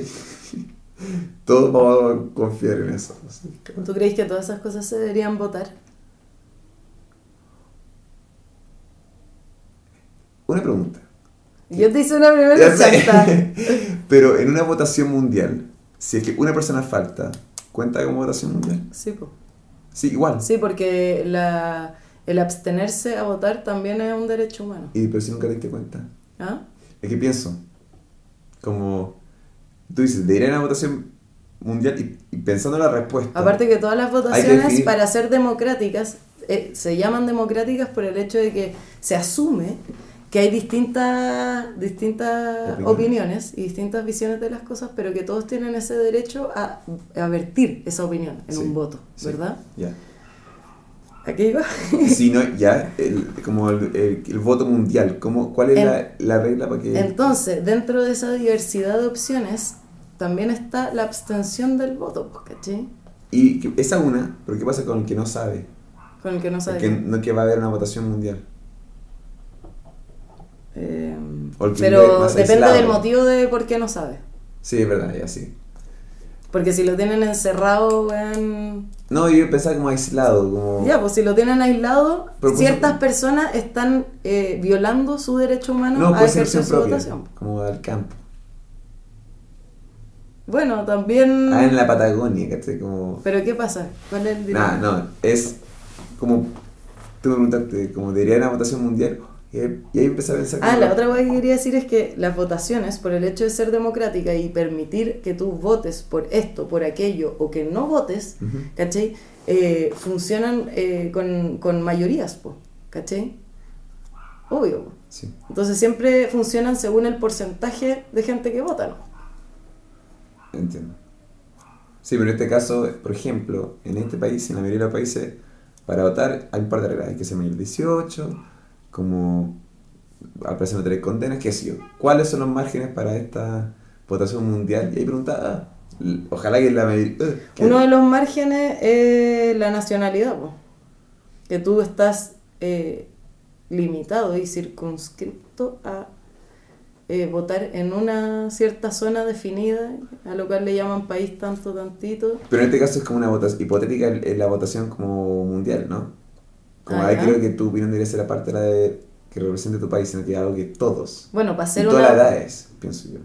Todos vamos a confiar en eso. ¿Tú crees que todas esas cosas se deberían votar? Una pregunta. Yo te hice una primera chanta. Pero en una votación mundial, si es que una persona falta, ¿cuenta como votación mundial? Sí, po. Sí, igual. sí, porque la, el abstenerse a votar también es un derecho humano. Y, pero si nunca te diste cuenta. ¿Ah? Es que pienso, como tú dices, debería ir a una votación mundial y, y pensando en la respuesta. Aparte que todas las que votaciones para ser democráticas eh, se llaman democráticas por el hecho de que se asume que hay distintas, distintas Opiniones. opiniones y distintas visiones de las cosas, pero que todos tienen ese derecho a, a vertir esa opinión en Sí, un voto, sí, ¿verdad? Ya. Aquí iba. Si no, ya, el, como el, el- el voto mundial, ¿cómo, ¿cuál es En- la, la regla para que...? Entonces, dentro de esa diversidad de opciones, también está la abstención del voto, pues, ¿cachai? Y esa una, pero ¿qué pasa con el que no sabe? Con el que no sabe. que no que va a haber una votación mundial. Eh, vive pero depende aislado. del motivo de por qué no sabe. Sí, es verdad, ya sí. Porque si lo tienen encerrado, weón. No, yo pensaba como aislado, como... Ya, pues si lo tienen aislado, Pero, pues, ciertas personas están eh, violando su derecho humano No, a ejercer su propia, votación. como al campo. Bueno, también. Ah, en la Patagonia, ¿cachai? Como... Pero ¿qué pasa? ¿Cuál es el dilema? Nah, no, es como... Tú me preguntaste, como haber una votación mundial, y ahí, y ahí empecé a pensar... Ah, la otra cosa que quería decir es que las votaciones, por el hecho de ser democrática y permitir que tú votes por esto, por aquello, o que no votes, Ujú. ¿cachai? Eh, funcionan eh, con, con mayorías, po, ¿cachai? Obvio. po. Sí. Entonces siempre funcionan según el porcentaje de gente que vota, ¿no? Entiendo. Sí, pero en este caso, por ejemplo, en este país, en la mayoría de los países, para votar hay un par de reglas. Hay que ser mayor de 18, como al parecer no tener condenas, qué sé yo. ¿Cuáles son los márgenes para esta votación mundial? Y ahí preguntaba, ah, ojalá que la mayoría... eh, Uno de los márgenes es la nacionalidad, po. que tú estás eh, limitado y circunscripto a eh, votar en una cierta zona definida, a lo cual le llaman país tanto, tantito. Pero en este caso es como una votación hipotética, la votación como mundial, ¿no? Como Ah, ahí creo que tu opinión debería ser aparte de la de que represente tu país, sino que algo que todos, Bueno, para y hacer todas las una... edades, pienso yo.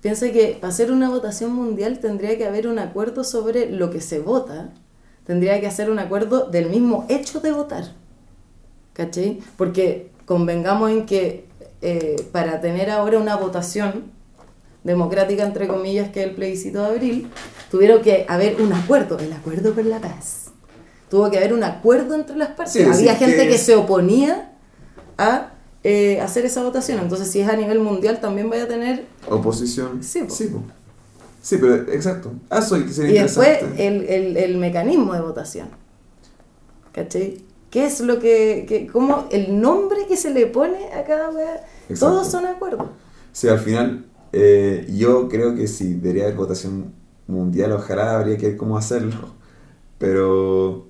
Piensa que para hacer una votación mundial tendría que haber un acuerdo sobre lo que se vota. Tendría que hacer un acuerdo del mismo hecho de votar. ¿Cachai? Porque convengamos en que eh, para tener ahora una votación democrática, entre comillas, que es el plebiscito de abril, tuvieron que haber un acuerdo, el acuerdo por la paz. Tuvo que haber un acuerdo entre las partes. Sí, Había gente que se oponía a eh, hacer esa votación. Entonces, si es a nivel mundial, también vaya a tener Oposición. Sí, po. Sí, po. Sí, pero exacto. Ah, soy que sería Y después el, el, el mecanismo de votación. ¿Cachai? ¿Qué es lo que, que cómo el nombre que se le pone a cada? Exacto. Todos son de acuerdo. Sí, al final, eh, yo creo que sí, debería haber votación mundial, ojalá habría que ver cómo hacerlo. Pero,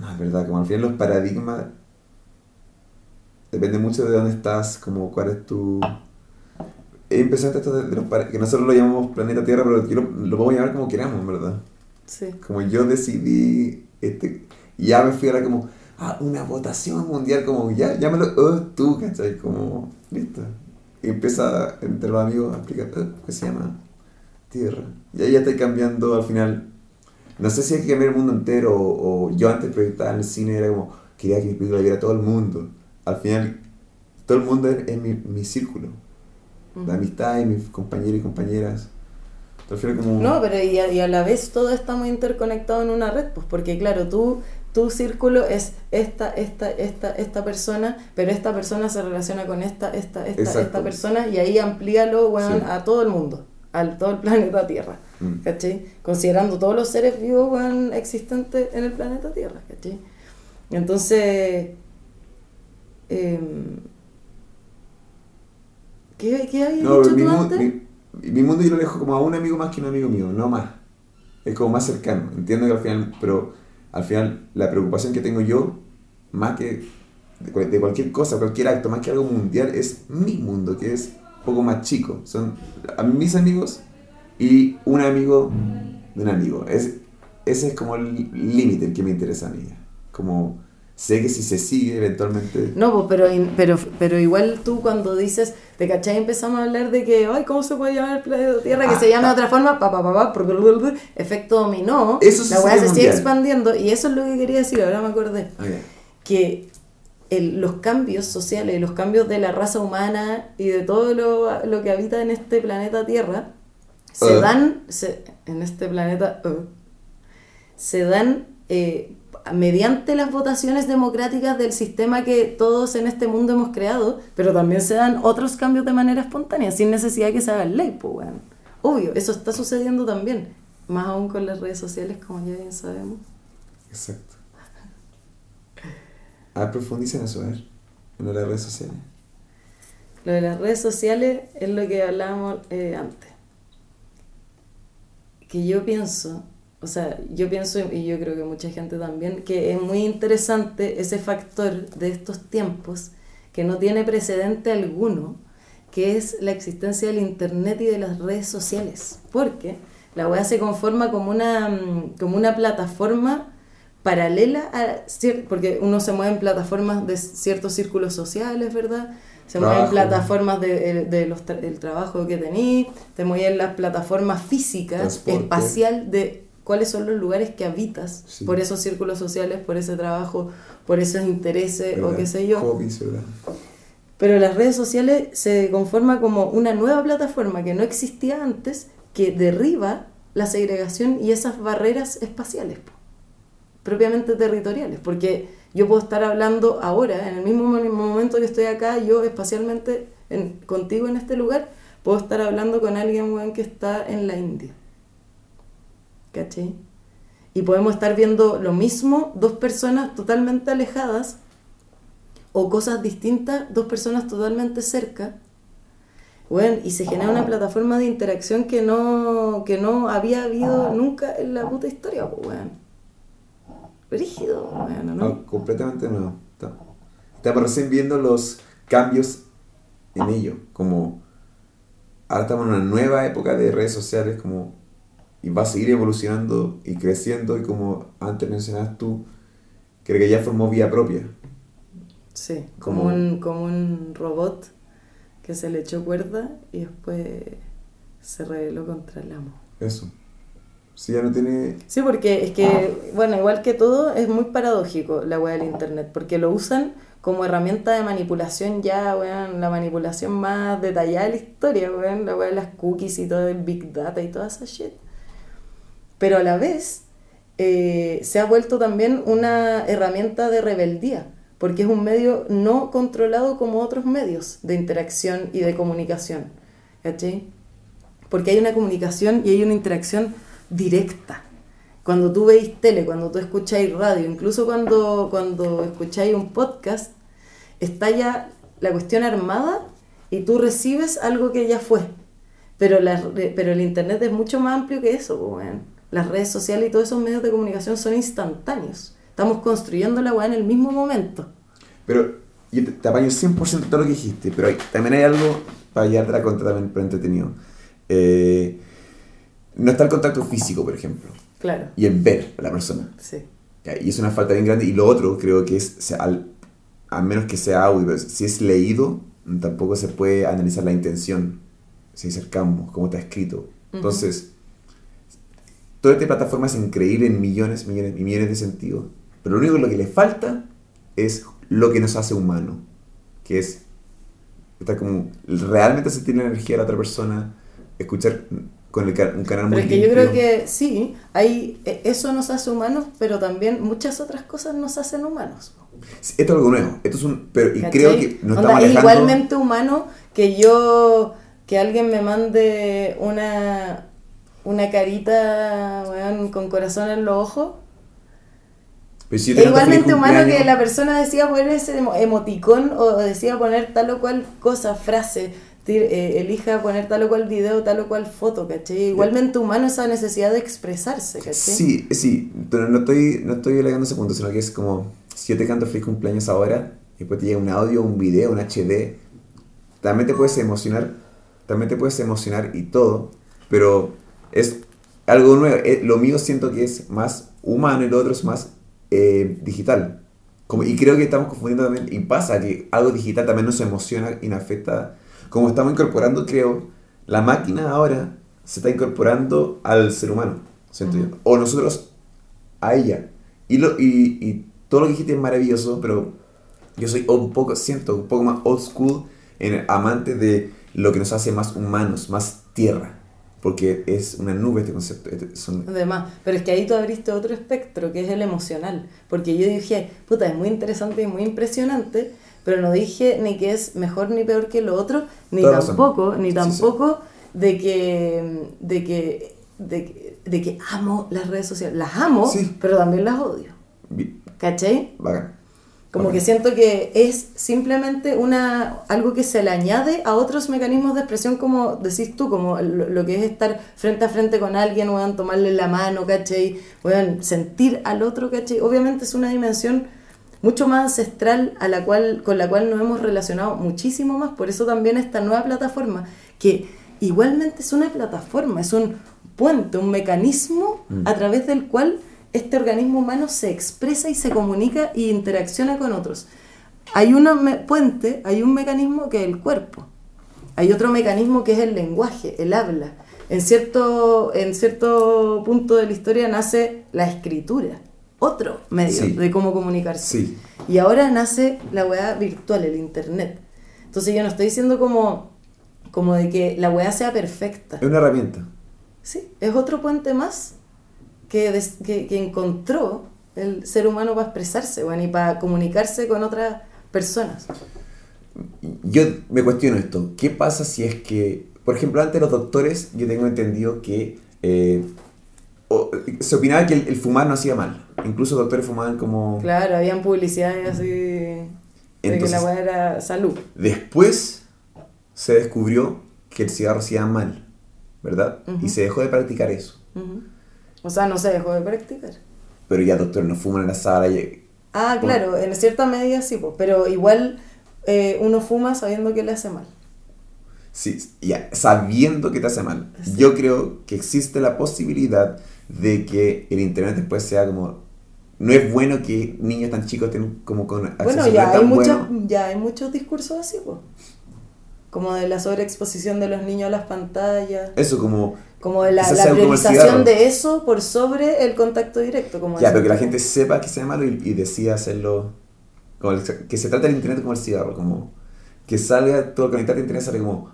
no, es verdad, como al final los paradigmas, depende mucho de dónde estás, como cuál es tu... Es impresionante esto de, de los para- que nosotros lo llamamos planeta Tierra, pero yo lo, lo podemos llamar como queramos, ¿verdad? Sí. Como yo decidí, este, ya me fui a la como, ah, una votación mundial, como, ya, llámalo oh, tú, ¿cachai? Como, listo. Y empieza entre los amigos a explicar, oh, ¿qué se llama? Tierra. Y ahí ya estoy cambiando al final. No sé si hay que cambiar el mundo entero, o, o yo antes proyectaba en el cine, era como, quería que mi película la viera todo el mundo. Al final, todo el mundo es, mi, mi círculo. La amistad y mis compañeros y compañeras. Como... No, pero y a, y a la vez todo está muy interconectado en una red, pues porque claro, tú, tu círculo es esta, esta, esta, esta persona, pero esta persona se relaciona con esta, esta, esta, Exacto. esta persona y ahí amplíalo, Sí. a todo el mundo, a todo el planeta Tierra. Mm. ¿cachai? Considerando todos los seres vivos existentes en el planeta Tierra, ¿cachai? Entonces, em, ¿qué, qué habías No, dicho mi, tú mu- antes? mi- mi mundo yo lo dejo como a un amigo más que un amigo mío, no más. Es como más cercano. Entiendo que al final, pero al final la preocupación que tengo yo, más que de cualquier cosa, cualquier acto, más que algo mundial, es mi mundo, que es un poco más chico. Son a mis amigos y un amigo de un amigo. Es, ese es como el límite el que me interesa a mí. Como sé que si se sigue eventualmente... No, pues, pero, pero, pero igual tú cuando dices, ¿te cachai? Empezamos a hablar de que, ay, ¿cómo se puede llamar el planeta Tierra? Que Ah, se llame de ah. otra forma, pa, pa, pa, pa, porque efecto dominó, Eso la weá se sigue expandiendo y eso es lo que quería decir, ahora me acordé. Ah, ya. que el- los cambios sociales, los cambios de la raza humana y de todo lo, lo que habita en este planeta Tierra, se Uh. dan, se- en este planeta, uh, se dan eh, mediante las votaciones democráticas del sistema que todos en este mundo hemos creado, pero también se dan otros cambios de manera espontánea, sin necesidad de que se haga ley, pues, weón. Obvio, eso está sucediendo también, más aún con las redes sociales, como ya bien sabemos. Exacto. Ah, profundiza en eso, a ver. En lo de las redes sociales. Lo de las redes sociales es lo que hablábamos eh, antes. Que yo pienso, o sea, yo pienso y yo creo que mucha gente también, que es muy interesante ese factor de estos tiempos que no tiene precedente alguno, que es la existencia del Internet y de las redes sociales. Porque la web se conforma como una, mm, como una plataforma paralela a... Porque uno se mueve en plataformas de ciertos círculos sociales, ¿verdad? Se mueve en plataformas del de, los trabajo que tenís, te mueve en las plataformas físicas, espacial de cuáles son los lugares que habitas. Por esos círculos sociales, por ese trabajo, por esos intereses o qué sé yo. Pero las redes sociales se conforma como una nueva plataforma que no existía antes, que derriba la segregación y esas barreras espaciales, propiamente territoriales, porque yo puedo estar hablando ahora, en el mismo momento que estoy acá, yo espacialmente contigo en este lugar, puedo estar hablando con alguien que está en la India. ¿Cachai? Y podemos estar viendo lo mismo, dos personas totalmente alejadas, o cosas distintas, dos personas totalmente cerca. Bueno, y se genera una plataforma de interacción que no, que no había habido nunca en la puta historia, pues, bueno. Rígido, bueno, ¿no? completamente nuevo. Estamos recién viendo los cambios en ello, como ahora estamos en una nueva época de redes sociales, como y va a seguir evolucionando y creciendo y como antes mencionabas tú, creo que ya formó vía propia. Sí, como, un, como un robot que se le echó cuerda y después se rebeló contra el amo. Eso. Sí, ya no tiene... Sí, porque es que, bueno, igual que todo, es muy paradójico la web del Internet, porque lo usan como herramienta de manipulación ya, weón, la manipulación más detallada de la historia, weón, la web de las cookies y todo el Big Data y toda esa shit. Pero a la vez eh, se ha vuelto también una herramienta de rebeldía, porque es un medio no controlado como otros medios de interacción y de comunicación. ¿Cachai? Porque hay una comunicación y hay una interacción directa. Cuando tú veis tele, cuando tú escucháis radio, incluso cuando, cuando escucháis un podcast, está ya la cuestión armada y tú recibes algo que ya fue. Pero, la, pero el Internet es mucho más amplio que eso, Las redes sociales y todos esos medios de comunicación son instantáneos. Estamos construyendo la weá en el mismo momento. Pero yo te, apaño 100% todo lo que dijiste, pero también hay algo para llevarte la cuenta también para entretenido. Eh, no está el contacto físico, por ejemplo. Claro. Y el ver a la persona. Sí. Y es una falta bien grande. Y lo otro creo que es, al, a menos que sea audio, si es leído, tampoco se puede analizar la intención. Si acercamos, cómo está escrito. Entonces, toda esta plataforma es increíble en millones, millones y millones de sentidos. Pero lo único lo que le falta es lo que nos hace humano. Que es estar como realmente sentir la energía de la otra persona, escuchar con el, un canal muy es que yo creo que sí, hay, e, eso nos hace humanos, pero también muchas otras cosas nos hacen humanos. esto es algo nuevo, esto es un, pero y creo que nos estamos alejando... igualmente humano que yo, que alguien me mande una, una carita con corazón en los ojos. es igualmente humano que la persona decía poner ese emoticón o decía poner tal o cual cosa, frase elija poner tal o cual video, tal o cual foto, ¿cachai? Igualmente humano esa necesidad de expresarse, ¿cachai? Sí, sí, pero no estoy, no estoy alegando ese punto, sino que es como, si yo te canto feliz cumpleaños ahora, y después te llega un audio, un video, un HD, también te puedes emocionar, también te puedes emocionar y todo, pero es algo nuevo. Eh, lo mío siento que es más humano y lo otro es más eh, digital. Como, y creo que estamos confundiendo también, y pasa que algo digital también nos emociona y nos afecta como estamos incorporando, creo, la máquina ahora se está incorporando al ser humano, O nosotros a ella. Y, lo, y, y, todo lo que dijiste es maravilloso, pero yo soy un poco, siento, un poco más old school en el amante de lo que nos hace más humanos, más tierra. Porque es una nube este concepto. Este, son... Además, pero es que ahí tú abriste otro espectro, que es el emocional. Porque yo dije, puta, es muy interesante y muy impresionante, pero no dije ni que es mejor ni peor que lo otro, ni tampoco, ni tampoco de que, de que, de, que amo las redes sociales. Las amo, pero también las odio. ¿Cachai? Como que siento que es simplemente una algo que se le añade a otros mecanismos de expresión, como decís tú, como lo, que es estar frente a frente con alguien, a tomarle la mano, ¿cachai? Puedan sentir al otro, ¿cachai? Obviamente es una dimensión mucho más ancestral a la cual, con la cual nos hemos relacionado muchísimo más. Por eso también esta nueva plataforma, que igualmente es una plataforma, es un puente, un mecanismo Mm. a través del cual este organismo humano se expresa y se comunica y interacciona con otros. Hay un puente, hay un mecanismo que es el cuerpo. Hay otro mecanismo que es el lenguaje, el habla. En cierto, en cierto punto de la historia nace la escritura, otro medio Sí. de cómo comunicarse. Sí. Y ahora nace la weá virtual, el internet. Entonces yo no estoy diciendo como, como de que la weá sea perfecta. Es una herramienta. Sí, es otro puente más que, des- que, que encontró el ser humano para expresarse, bueno, y para comunicarse con otras personas. Yo me cuestiono esto. ¿Qué pasa si es que, por ejemplo, antes los doctores, yo tengo entendido que eh, o- se opinaba que el, el fumar no hacía mal. Incluso doctores fumaban como... Claro, habían publicidades así de que la weá era salud. Después se descubrió que el cigarro hacía mal, ¿verdad? Y se dejó de practicar eso. O sea, no se dejó de practicar. Pero ya doctores no fuman en la sala. y- Ah, claro, en cierta medida sí, pues, pero igual eh, uno fuma sabiendo que le hace mal. Sí, ya, sabiendo que te hace mal. Sí. Yo creo que existe la posibilidad de que el internet después sea como... No es bueno que niños tan chicos tengan como con acceso Bueno, ya hay, tan muchas, bueno. ya hay muchos discursos así, pues. Como de la sobreexposición de los niños a las pantallas. Eso como... Como de la, la priorización de eso por sobre el contacto directo. Como Ya, pero que la gente sepa que sea malo y, y decida hacerlo... Como el- que se trata el internet como el cigarro, como... Que salga todo conectarte a internet, sale como...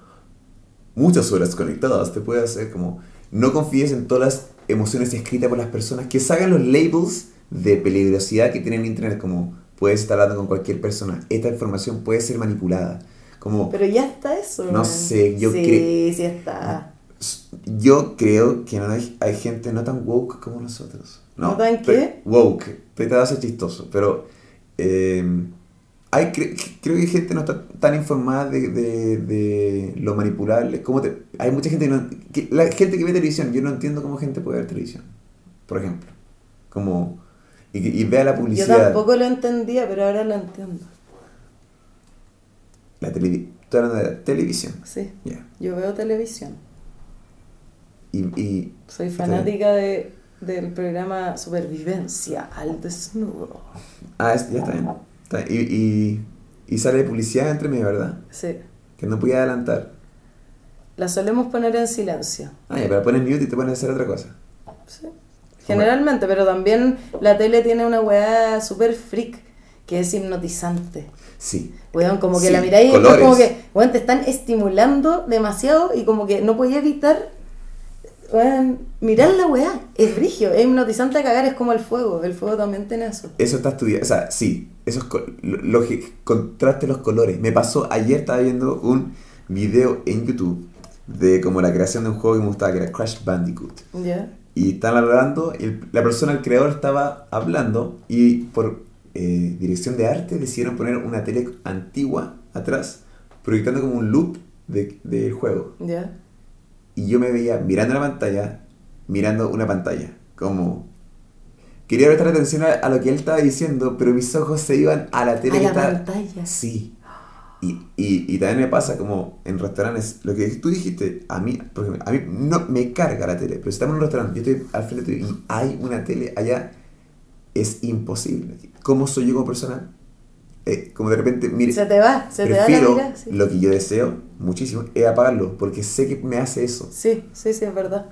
Muchas horas conectadas, te puede hacer como... No confíes en todas las emociones escritas por las personas, que salgan los labels de peligrosidad que tienen internet, como... Puedes estar hablando con cualquier persona, esta información puede ser manipulada. Como... Pero ya está eso. No man. sé, yo sí, cre- Sí, está. Yo creo que no hay, hay gente no tan woke como nosotros. ¿No tan pero- qué? Woke. Estoy tratando de ser chistoso, pero eh, hay, cre- creo que hay gente no está tan informada de, de, de lo manipulable. Como te- hay mucha gente que, no, que- la gente que ve televisión, yo no entiendo cómo gente puede ver televisión, por ejemplo. Como, y, vea la Yo publicidad. tampoco lo entendía, pero ahora lo entiendo. La televi- estoy hablando de la televisión. Sí, Ya. yo veo televisión. Y, y Soy fanática de, del programa Supervivencia al desnudo. Ah, es- ya está bien. Y, y, y sale publicidad entre medio, ¿verdad? Sí. Que no podía adelantar. La solemos poner en silencio. Ah, ya, pero pones mute y te pones a hacer otra cosa. Sí. Generalmente, pero también la tele tiene una weá super freak que es hipnotizante. Sí. Weón, como que Sí, la miráis y colores. como que, weón, te están estimulando demasiado y como que no podía evitar, mirar la weá. Es brigio, es hipnotizante a cagar, es como el fuego. El fuego también tiene eso. Eso está estudiado. O sea, sí. Eso es lo, contraste los colores. Me pasó, ayer estaba viendo un video en YouTube de como la creación de un juego que me gustaba, que era Crash Bandicoot. ¿Ya? Y estaban hablando, y la persona, el creador, estaba hablando y por eh, dirección de arte decidieron poner una tele antigua atrás, proyectando como un loop de- del juego. ¿Ya? Y yo me veía mirando la pantalla, mirando una pantalla, como... Quería prestar atención a, a lo que él estaba diciendo, pero mis ojos se iban a la tele A que la estaba... pantalla. Sí. Y, y, y también me pasa como en restaurantes, lo que tú dijiste, a mí, por ejemplo, a mí no me carga la tele, pero si estamos en un restaurante, yo estoy al frente y hay una tele allá, es imposible. ¿Cómo soy yo como persona? Eh, como de repente, mire, Se te va, se te da la prefiero. Sí. lo que yo deseo muchísimo, es apagarlo, porque sé que me hace eso. sí, sí, sí, es verdad.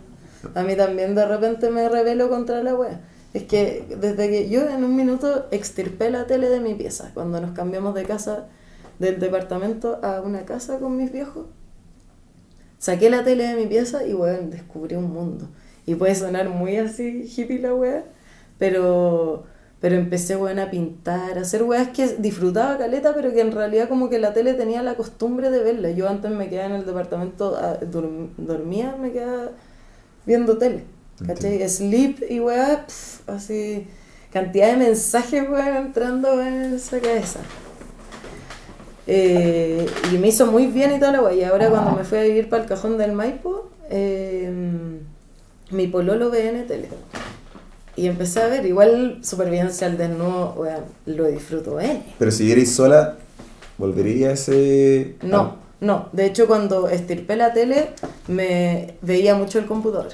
A mí también de repente me rebelo contra la wea. Es que desde que yo en un minuto extirpé la tele de mi pieza, cuando nos cambiamos de casa, del departamento a una casa con mis viejos, saqué la tele de mi pieza y weón, descubrí un mundo. Y puede sonar muy así hippie la wea, pero, pero empecé weón a pintar, a hacer weas que disfrutaba caleta, pero que en realidad como que la tele tenía la costumbre de verla. Yo antes me quedaba en el departamento, ah, dorm- dormía, me quedaba viendo tele. ¿Cachai? Sleep y pf, así, cantidad de mensajes, weón, entrando en esa cabeza. Eh, y me hizo muy bien y toda la weá. Y ahora cuando me fui a vivir para el cajón del Maipo, eh, mi pololo ve en tele. Y empecé a ver, igual supervivencia al desnudo, weón, lo disfruto él. Pero si vierais sola, ¿volvería a ese...? No, ah, no. De hecho, cuando estirpé la tele, me veía mucho el computador.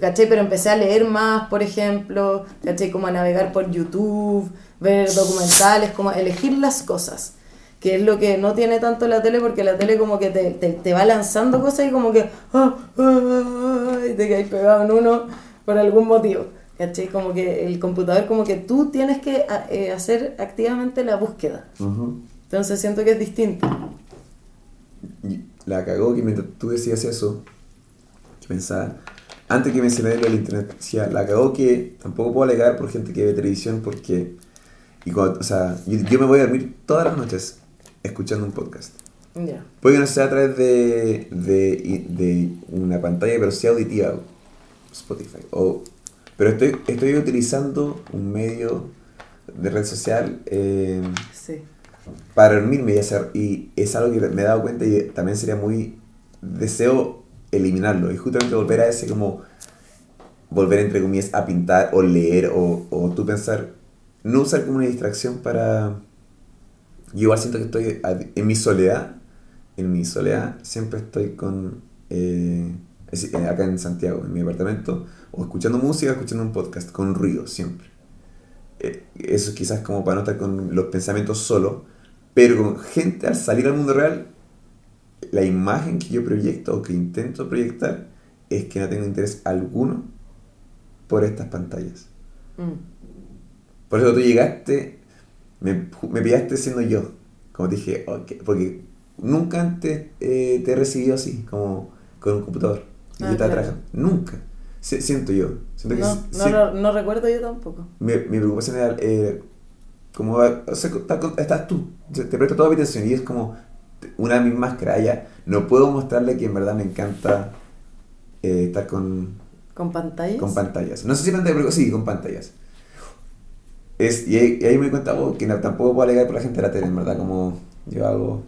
¿Cachai? Pero empecé a leer más, por ejemplo, ¿cachai? Como a navegar por YouTube, ver documentales, como a elegir las cosas. Que es lo que no tiene tanto la tele, porque la tele como que te, te, te va lanzando cosas y como que... ah, ah, ah, y te quedas pegado en uno por algún motivo. ¿Cachai? Como que el computador, como que tú tienes que a- eh, hacer activamente la búsqueda. ujú. Entonces siento que es distinto. Y La cagó que mientras tú decías eso, yo pensaba, antes que mencioné lo del internet, decía, la cagó que tampoco puedo alegar por gente que ve televisión porque, y cuando- o sea, yo, yo me voy a dormir todas las noches escuchando un podcast. Ya. Puede que no sea a través de, de, de una pantalla, pero sí auditiva, Spotify. O, pero estoy, estoy utilizando un medio de red social eh, Sí. para dormirme y hacer y es algo que me he dado cuenta y también sería muy deseo eliminarlo y justamente volver a ese como volver entre comillas a pintar o leer o, o tú pensar no usar como una distracción para yo igual siento que estoy en mi soledad en mi soledad siempre estoy con eh, acá en Santiago en mi apartamento o escuchando música o escuchando un podcast con ruido siempre eh, eso es quizás como para no estar con los pensamientos solo, pero con gente al salir al mundo real, la imagen que yo proyecto o que intento proyectar es que no tengo interés alguno por estas pantallas. Mm. Por eso tú llegaste, me, me pillaste siendo yo, como te dije, ok, porque nunca antes eh, te he recibido así, como con un computador. Y Ah, yo estaba claro. trabajando. Nunca. Si- siento yo. Siento que No, si- no, no recuerdo yo tampoco. mi, mi preocupación era eh, como o sea, estás tú te te presto toda mi atención y es como una de mis máscaras ya no puedo mostrarle que en verdad me encanta eh, estar con, ¿Con pantallas? con pantallas no sé si pantallas pero sí con pantallas es, y, ahí, y ahí me di cuenta oh, que no- tampoco puedo alegar por la gente de la tele en verdad como yo hago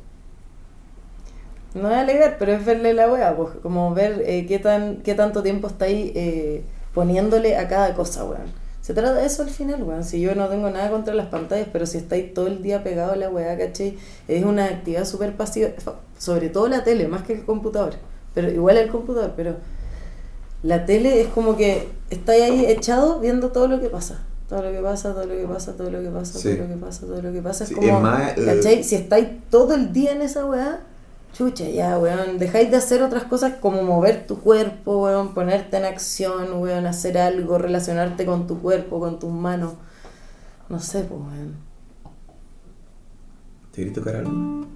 No a alegar, pero es verle la wea, pues, como ver eh, qué, tan, qué tanto tiempo estáis eh, poniéndole a cada cosa, weón. Se trata de eso al final, weón. Si yo no tengo nada contra las pantallas, pero si estáis todo el día pegado a la weá, ¿cachai? Es una actividad súper pasiva, sobre todo la tele, más que el computador. Pero igual el computador, pero la tele es como que estáis ahí echado viendo todo lo que pasa. Todo lo que pasa, todo lo que pasa, todo lo que pasa, Sí. todo lo que pasa, todo lo que pasa. Es Sí, como, es más, eh. Si estáis todo el día en esa weá, chucha, ya, weón. Dejáis de hacer otras cosas como mover tu cuerpo, weón, ponerte en acción, weón, hacer algo, relacionarte con tu cuerpo, con tus manos. No sé, pues, weón. ¿te querés tocar algo?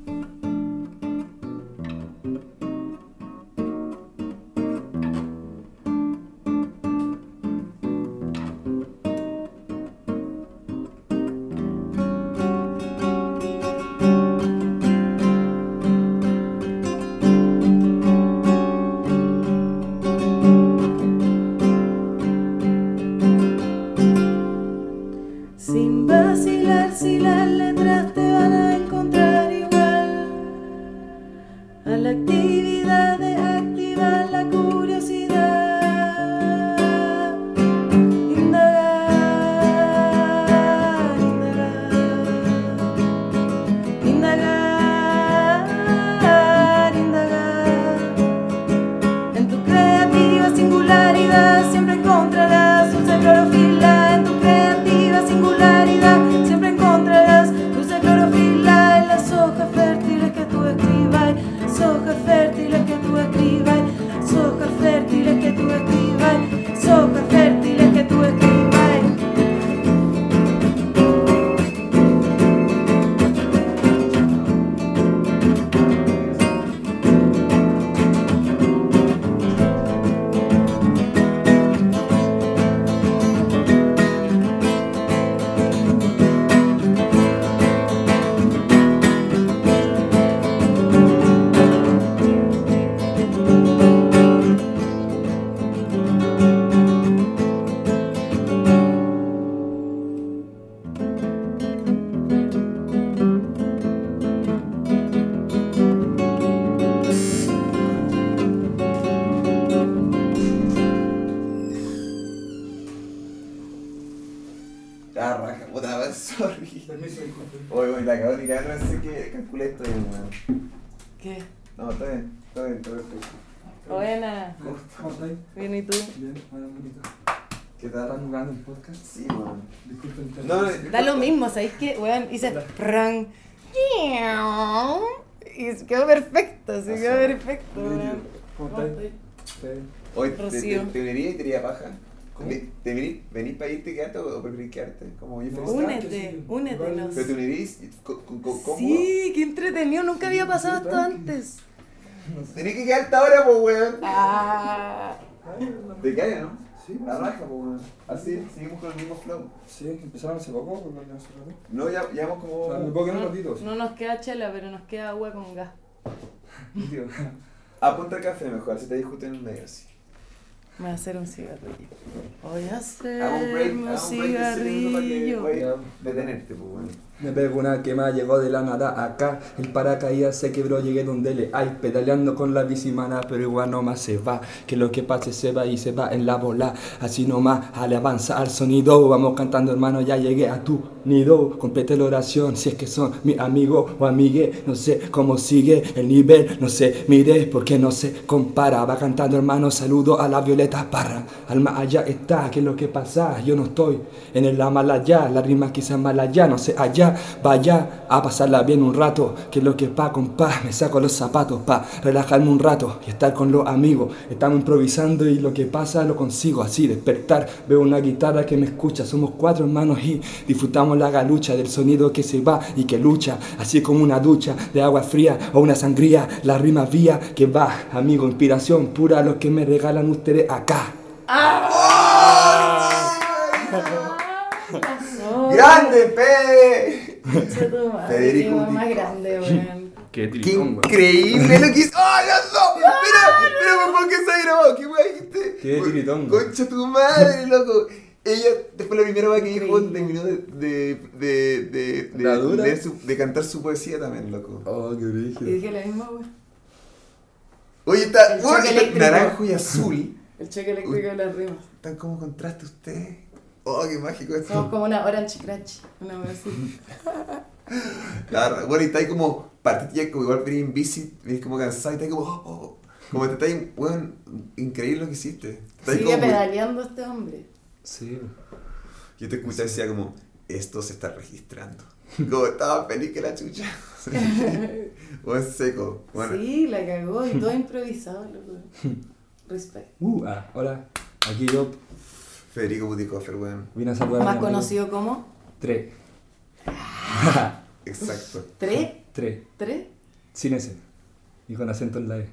Buena. ¿Cómo estáis? Bien, ¿y tú? Bien, hola, bonito. ¿Qué jugando un podcast? Sí, weón. Disculpen. No, no, Da lo mismo, ¿sabéis qué? Weón, hice ran. Y se quedó perfecto, se quedó perfecto, weón. ¿Cómo ¿Cómo estáis? Oye, ¿te, te, te uniría y te iría paja? ¿Cómo? ¿Te, venís, venís para irte quedarte o, o preferís quedarte? Como yo No. Únete, sí. únetenos. ¿Pero te unirías cómodo? Sí, qué entretenido, nunca había pasado esto tranqui. antes. No sé. Tenés que quedarte ahora, pues, weón. Ah. ¿Te cae, no? Sí, La sí. raja, pues, weón. Así, seguimos con el mismo flow. Sí, empezaron hace poco, porque no hace rato. No, ya O sea, me como... puedo quedar un ratito. No, no nos queda chela, pero nos queda agua con gas. Tío. Apunta el café mejor, si te discuten en el medio así. Me voy a hacer un cigarrillo. Voy a Hago un break, un hago un break de ese minuto para que cigarrillo. detenerte, pues, weón. Me pego una quema, llegó de la nada acá. El paracaídas se quebró, llegué donde le hay. Pedaleando con la bicimana, pero igual nomás se va. Que lo que pase se va y se va en la bola. Así nomás, alabanza al sonido. Vamos cantando, hermano, ya llegué a tu nido. Complete la oración, si es que son mi amigo o amigue. No sé cómo sigue el nivel, no sé, mire, porque no se compara. Va cantando, hermano, saludo a la Violeta Parra. Alma allá está, que lo que pasa. Yo no estoy en el Amalaya. La rima quizás malaya, no sé, allá. Vaya a pasarla bien un rato. Que es lo que pa, compa. Me saco los zapatos pa relajarme un rato y estar con los amigos. Estamos improvisando y lo que pasa lo consigo. Así despertar. Veo una guitarra que me escucha. Somos cuatro hermanos y disfrutamos la galucha del sonido que se va y que lucha. Así como una ducha de agua fría o una sangría. La rima vía que va. Amigo, inspiración pura. Lo que me regalan ustedes acá. ¿Qué pasó? ¡Grande, Fede! Concha tu madre, Federico qué más grande, weón. Qué ¡Qué increíble lo que hizo! ¡Oh, Dios no! ¡Mira! ¡Mira por qué se ha grabado! ¿Qué weá dijiste? Qué tiritongo. ¡Concha tu madre, loco! Ella, después la primera vez que dijo, terminó de, de, de, de, de, su- de cantar su poesía también, loco. Oh, qué Y brígido. dije la misma, weón. Oye, está, El weón, naranjo y azul. El choque eléctrico de las rimas. Están como contraste ustedes. Oh, qué mágico esto. Somos como una Orange Crash. Una wea así. Claro, bueno, y está ahí como partida, como igual venís en bici, venís como cansado y está ahí como, oh, oh, como te está ahí, weón, increíble lo que hiciste. Está ahí Sigue como, pedaleando este hombre. Sí. yo te escuché y decía como, esto se está registrando. Como estaba feliz que la chucha. Buen seco. Bueno, Sí, la cagó y todo improvisado, loco. Respect. Uh, ah, hola. Aquí yo Federico Buticofer, weón. vine a saludar Más conocido como Tres. Exacto. Tre, Tres. Tre. Sin ese. Y con acento en la E.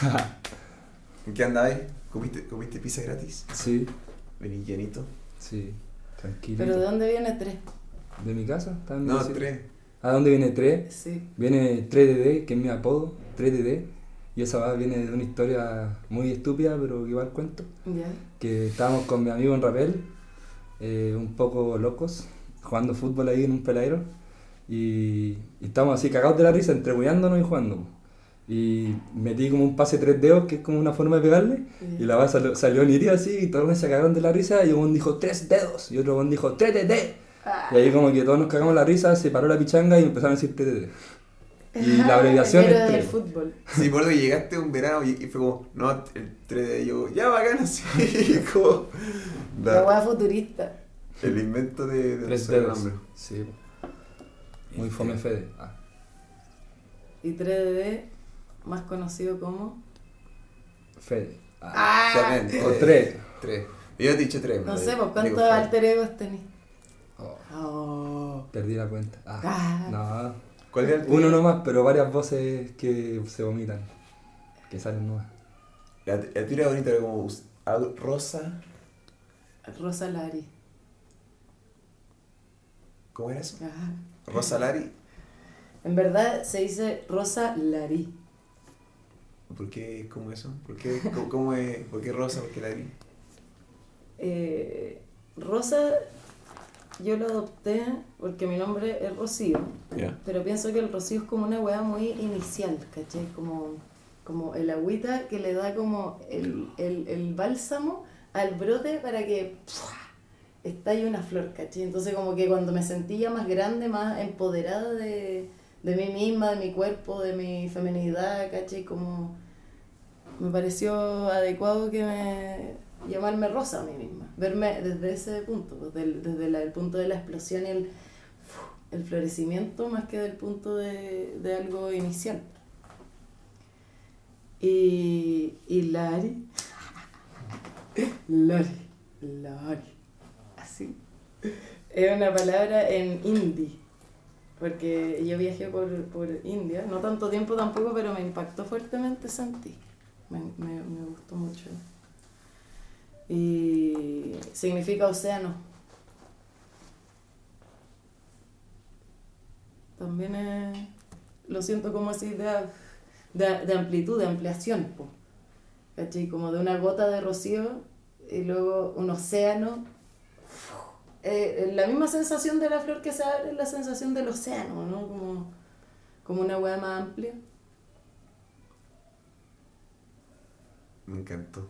¿En qué andabas? ¿Comiste, ¿Comiste pizza gratis? sí, Vení llenito. sí. Tranquilo. ¿Pero de dónde viene Tre? ¿De mi casa? ¿Está en mi No, tres. ¿A dónde viene 3? Sí. Viene 3DD, que es mi apodo, 3DD. Y esa va viene de una historia muy estúpida, pero que igual cuento. Que estábamos con mi amigo en Rapel, eh, un poco locos, jugando fútbol ahí en un peladero. Y, y estábamos así cagados de la risa, entregüeándonos y jugando. Y metí como un pase tres dedos, que es como una forma de pegarle. Y la base salió, salió nítida así, y todos se cagaron de la risa. Y uno dijo tres dedos, y otro dijo 3DD. Ah. Y ahí como que todos nos cagamos la risa, se paró la pichanga y empezaron a decir 3DD. Y la abreviación El es del 3. fútbol. Sí, por eso llegaste un verano y, y fue como, no, el 3 de yo, ya bacán así, como La la- weá futurista. el invento de, de Tres usar el dedos. nombre. Sí. Muy fome Fede. Ah. Y 3D, más conocido como. Fede. Ah. Ah, También, O eh, tres. Tres. Yo te he dicho tres. no me sé, pues cuántos alter egos tenés. Oh, Oh. perdí la cuenta. Ah. Ah. No. ¿Cuál era el Uno nomás, pero varias voces que se vomitan. Que salen nuevas. La, la tuya era bonita, era como rosa. Rosa Lari. ¿Cómo era eso? Ah. Rosa Lari. En verdad se dice Rosa Lari. ¿Por qué? ¿Cómo eso? ¿Por qué? ¿Cómo, cómo es? ¿Por qué rosa? ¿Por qué Lari? Eh, Rosa, yo lo adopté porque mi nombre es Rocío. Pero pienso que el rocío es como una weá muy inicial, ¿cachai? Como, como el agüita que le da como el, el, el bálsamo al brote para que ahí una flor, ¿cachai? Entonces como que cuando me sentía más grande, más empoderada de, de mí misma, de mi cuerpo, de mi feminidad, ¿cachai? Como me pareció adecuado que me llamarme rosa a mí misma, verme desde ese punto, pues, desde el punto de la explosión y el, el florecimiento más que del punto de, de algo inicial. Y, y Lari, Lari, Lari, así, es una palabra en hindi, porque yo viajé por, por India, no tanto tiempo tampoco, pero me impactó fuertemente Santi, me, me, me gustó mucho. Y significa océano. También es- lo siento como esa idea de, de amplitud, de ampliación, po. ¿Cachai? Como de una gota de rocío y luego un océano. Eh, la misma sensación de la flor que se abre es la sensación del océano, ¿no? Como, como una hueá más amplia. Me encantó.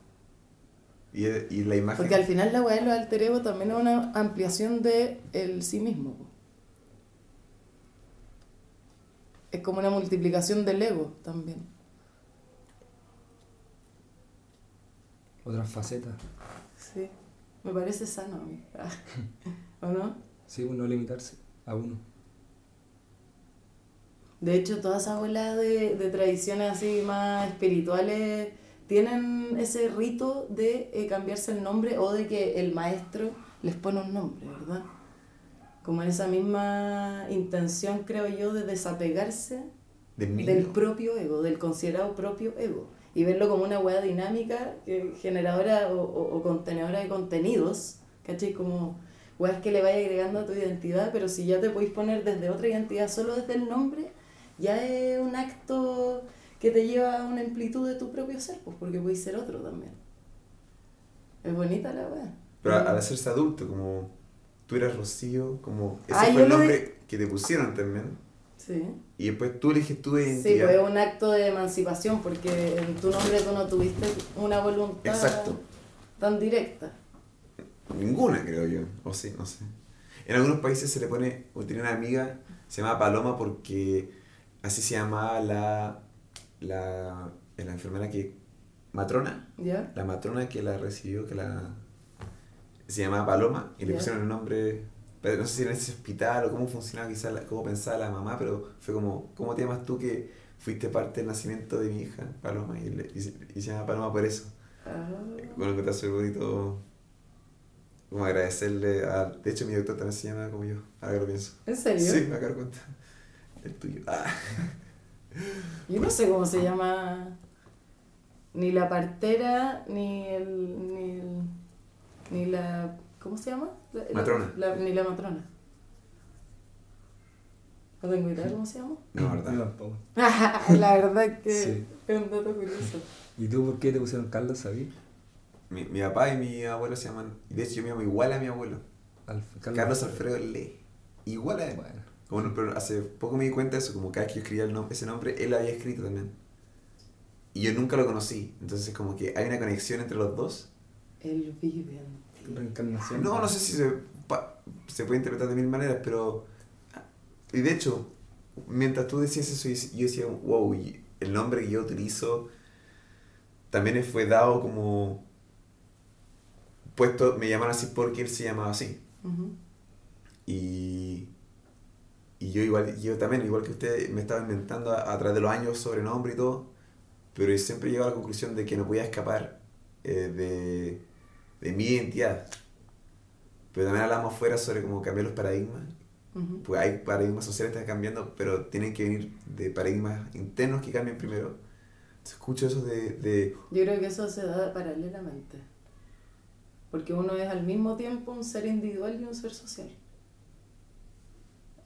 Y, y la imagen. Porque al final la hueá de los alter ego también es una ampliación de el sí mismo. Es como una multiplicación del ego también. Otras facetas. Sí, me parece sano a mí. ¿O no? Sí, uno limitarse a uno. De hecho, todas esas olas de, de tradiciones así más espirituales tienen ese rito de eh, cambiarse el nombre o de que el maestro les pone un nombre, ¿verdad? Como en esa misma intención, creo yo, de desapegarse del niño. del propio ego, del considerado propio ego. Y verlo como una hueá dinámica, que generadora o, o, o contenedora de contenidos, ¿cachai? Como weas que le vaya agregando a tu identidad, pero si ya te podéis poner desde otra identidad, solo desde el nombre, ya es un acto que te lleva a una amplitud de tu propio ser, pues porque podéis ser otro también. Es bonita la wea. Pero al hacerse adulto, como tú eras Rocío, como ese Ah, fue el nombre que te pusieron también. Sí. Y después tú eliges tu Sí, identidad. pues es un acto de emancipación, porque en tu nombre tú no tuviste una voluntad Exacto. tan directa. Ninguna, creo yo. O sí, no sé. En algunos países se le pone, o tiene una amiga, se llama Paloma porque así se llamaba la, la, la enfermera que, matrona, ¿Ya? la matrona que la recibió, que la, se llamaba Paloma y le Ya. pusieron el nombre, pero no sé si en ese hospital o cómo funcionaba, quizás cómo pensaba la mamá, pero fue como, ¿cómo te llamas tú que fuiste parte del nacimiento de mi hija, Paloma? Y, le- y se, y se llama Paloma por eso. Ah. Bueno, que te hace bonito como agradecerle a... De hecho, mi doctor también se llama como yo, ahora que lo pienso. ¿En serio? Sí, me acabo de cuenta. El tuyo. Ah. Yo no sé cómo se llama ni la partera, ni el. ni, el- ni la. ¿Cómo se llama? La- la- Matrona. la- ni la matrona. No tengo idea cómo se llama. No, Yo verdad. tampoco. la verdad es que Sí. es un dato curioso. ¿Y tú por qué te pusieron Carlos, sabí? Mi, mi papá y mi abuelo se llaman... y De hecho, yo me llamo igual a mi abuelo. Alf- Carlos Alfredo Le. Igual a él. Bueno, Como no- pero hace poco me di cuenta de eso, como cada vez que yo escribía el nom- ese nombre, él lo había escrito también. Y yo nunca lo conocí. Entonces, como que hay una conexión entre los dos. El vive en ti. reencarnación. No, no sé si se, se puede interpretar de mil maneras, pero... Y de hecho, mientras tú decías eso, yo decía, wow, el nombre que yo utilizo también fue dado como... Puesto, me llaman así porque él se llamaba así. Y, y yo igual, yo también, igual que usted, me estaba inventando a, a través de los años sobrenombre y todo, pero yo siempre llego a la conclusión de que no podía escapar eh, de, de mi identidad. Pero también hablamos fuera sobre cómo cambiar los paradigmas. Ujú. Pues hay paradigmas sociales que están cambiando, pero tienen que venir de paradigmas internos que cambien primero. Entonces, escucho eso de, de Yo creo que eso se da paralelamente. Porque uno es al mismo tiempo un ser individual y un ser social.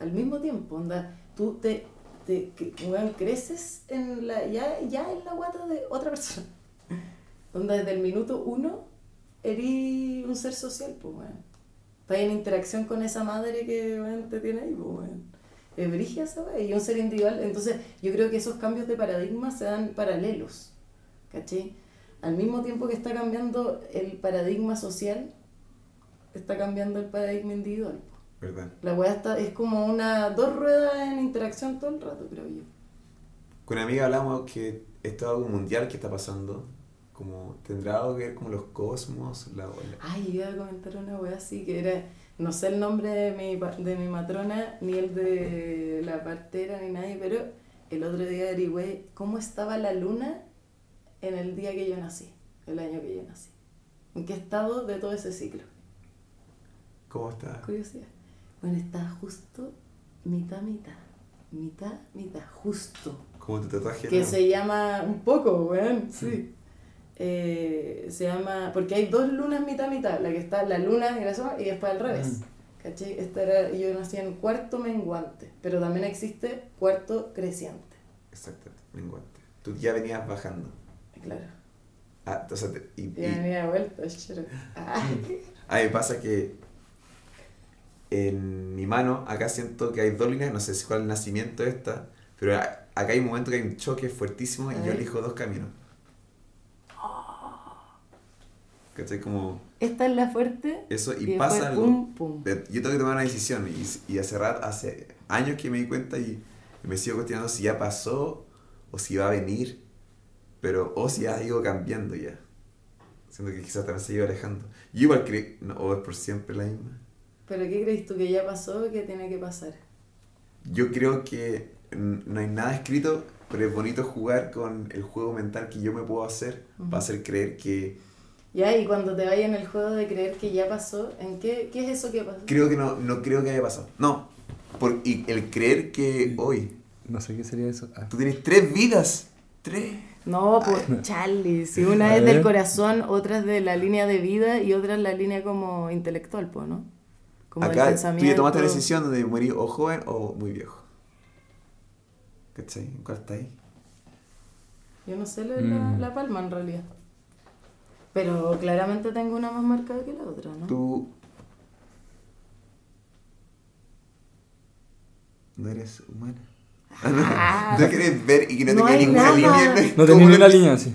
Al mismo tiempo, onda, tú te, te que- weón, creces en la, ya, ya en la guata de otra persona. Onda, desde el minuto uno eres un ser social, pues, weón. Estás en interacción con esa madre que weón, te tiene ahí, pues, weón. Es brígida esa weá, y un ser individual. Entonces, yo creo que esos cambios de paradigma se dan paralelos. ¿Cachai? Al mismo tiempo que está cambiando el paradigma social, está cambiando el paradigma individual. ¿Verdad? La weá está, es como una dos ruedas en interacción todo el rato, creo yo. Con una amiga hablamos que esto es algo mundial que está pasando. Como, ¿Tendrá algo que ver con los cosmos? La, la- Ay, iba a comentar una weá así que era, no sé el nombre de mi, de mi matrona, ni el de la partera, ni nadie, pero el otro día averigüé cómo estaba la luna en el día que yo nací, el año que yo nací. ¿En qué estado de todo ese ciclo? ¿Cómo está? Curiosidad. Bueno, está justo mitad, mitad. Mitad, mitad, justo. Como tu tatuaje. Que ¿no? se llama un poco, weón, sí. Eh, se llama, porque hay dos lunas mitad, mitad. La que está la luna y la y después al revés. Mm. ¿Cachai? Esta era, yo nací en cuarto menguante, pero también existe cuarto creciente. Exacto, menguante. Tú ya venías bajando. Claro. Ah, o sea, te- y, Y y- venía de vuelta, chero. Ah, a mí me pasa que en mi mano, acá siento que hay dos líneas, no sé si cuál es el nacimiento esta, pero acá hay un momento que hay un choque fuertísimo y yo elijo dos caminos. ¿Cachai? Como Esta es la fuerte. eso, y, después pasa algo. Pum, pum. de- Yo tengo que tomar una decisión y, y hace rato, hace años que me di cuenta y me sigo cuestionando si ya pasó o si va a venir, pero o si ha ido cambiando ya. Siento que quizás también se iba alejando. Yo igual creo, no, o es por siempre la misma. ¿Pero qué crees tú que ya pasó o que tiene que pasar? Yo creo que no hay nada escrito, pero es bonito jugar con el juego mental que yo me puedo hacer Ujú. para hacer creer que... Ya, y cuando te vayas en el juego de creer que ya pasó, ¿en qué, qué es eso que pasó? Creo que no, no creo que haya pasado. No, por, y el creer que hoy No sé qué sería eso. Ah. tú tienes tres vidas. Tres. No, pues Charlie, si una A es del corazón, otra es de la línea de vida y otra es la línea como intelectual, pues, ¿no? Como el Acá tú ya tomaste la decisión de morir o joven o muy viejo. ¿Cachai? ¿En ¿Cuál está ahí? Yo no sé la, Mm. la palma en realidad. Pero claramente tengo una más marcada que la otra, ¿no? Tú... No eres humana. Ah, no. ¿No quieres ver y que no, No hay ninguna nada. línea? No ¿Cómo tenía ni una línea así.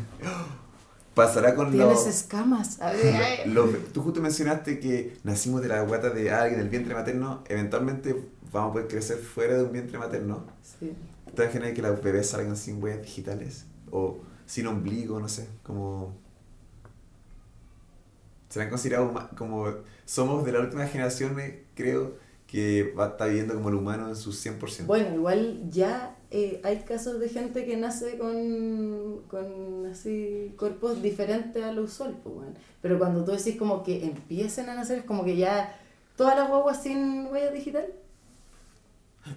Pasará con Tienes los... escamas. A ver, ay. Tú justo mencionaste que nacimos de la guata de alguien del vientre materno, eventualmente vamos a poder crecer fuera de un vientre materno. Sí. ¿Te imaginas que los bebés salgan sin huellas digitales? O sin ombligo, no sé, como... Serán considerados como... Somos de la última generación, eh, creo, que va a estar viviendo como el humano en su 100%. Bueno, igual ya eh, hay casos de gente que nace con, con así cuerpos diferentes a lo usual, pues, bueno. Pero cuando tú decís como que empiecen a nacer, es como que ya todas las guaguas sin huella digital,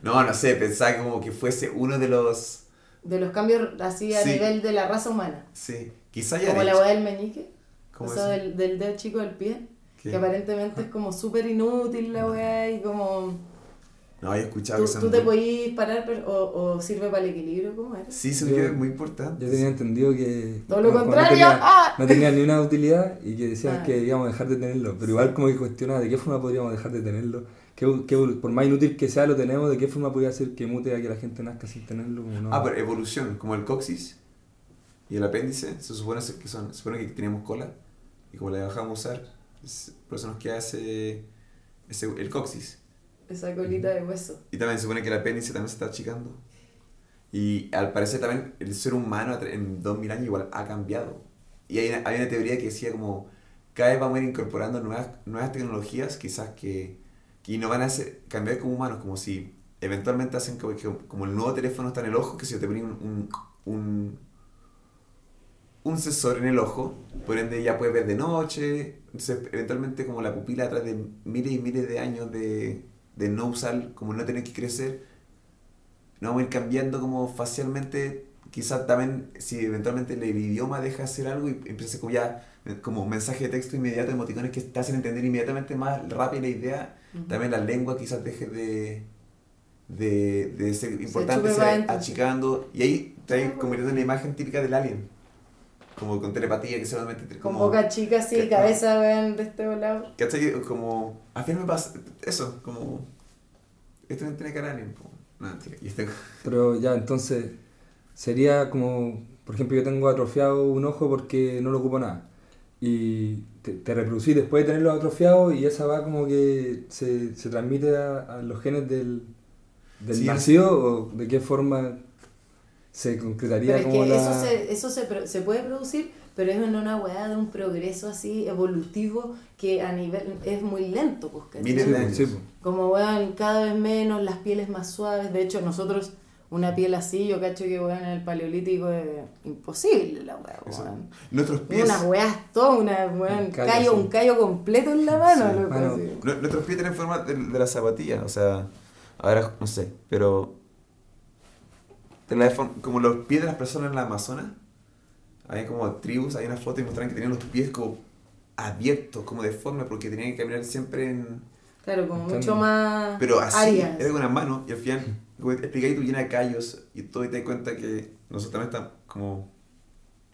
No, no sé, pensaba como que fuese uno de los... de los cambios así a Sí. nivel de la raza humana. Sí, quizá ya... Como la hueá del meñique, ¿Cómo o sea, del, del dedo chico del pie, ¿Qué? que aparentemente es como súper inútil la weá y como No, he escuchado tú, que son tú te muy- podís parar pero- o, o sirve para el equilibrio, ¿cómo era? Sí, eso es muy importante. Yo tenía entendido que. Todo lo contrario, No tenía, ¡ah! no tenía ni una utilidad y que decían Ah. que íbamos a dejar de tenerlo. Pero igual, como que cuestionaba de qué forma podríamos dejar de tenerlo. ¿Qué, qué- por más inútil que sea, lo tenemos. ¿De qué forma podría ser que mute a que la gente nazca sin tenerlo? No? Ah, pero evolución, como el coxis y el apéndice, se supone que son, se supone que tenemos cola y como la dejamos usar, es- por eso nos queda ese, ese el coxis. Esa colita de hueso. Y también se supone que el apéndice también se está achicando. Y al parecer también el ser humano en 2000 años igual ha cambiado. Y hay una, hay una teoría que decía como cada vez vamos a ir incorporando nuevas, nuevas tecnologías quizás que, que nos van a hacer cambiar como humanos, como si eventualmente hacen como, como el nuevo teléfono está en el ojo, que si yo te ponen un, un, un, un sensor en el ojo, por ende ya puedes ver de noche, entonces eventualmente como la pupila atrás de miles y miles de años de, de no usar, como no tener que crecer, no vamos a ir cambiando como facialmente, quizás también si eventualmente el idioma deja de hacer algo y empieza como ya como mensaje de texto inmediato, emoticones que te hacen entender inmediatamente más rápido la idea, Ujú. también la lengua quizás deje de, de, de ser importante, se entonces. achicando y ahí te Ah, convirtiendo en la imagen típica del alien, como con telepatía que solamente... Con como, boca chica así, que- cabeza vean de este lado. ¿Cachai? Como, al final me pasa eso, como, esto no tiene po. no, mentira, y este- Pero ya, entonces, sería como, por ejemplo, yo tengo atrofiado un ojo porque no lo ocupo nada. y te, te reproducís después de tenerlo atrofiado y esa va como que se, se transmite a, a los genes del, del Sí, nacido o de qué forma se concretaría Pero es como que la... eso, se, eso se, se puede producir, pero es en una weá de un progreso así evolutivo que a nivel es muy lento, pues. Miles Sí. Como weón, cada vez menos, las pieles más suaves. De hecho, nosotros, una piel así, yo cacho que weón en el paleolítico es imposible la weá, weón. Nuestros pies, Unas weas todas, una weón, Un callo, callo, sí. un callo completo en la mano, Sí, loco, mano. nuestros pies tienen forma de, de la zapatilla, o sea, ahora no sé, pero como los pies de las personas en la Amazonas, hay como tribus, hay una foto y mostraban que tenían los pies como abiertos, como deformes, porque tenían que caminar siempre en... Claro, como Entiendo. mucho más Pero así, áreas. era con una mano, y al final, como te explicáis tú llena de callos, y todo, y te das cuenta que nosotros también estamos como...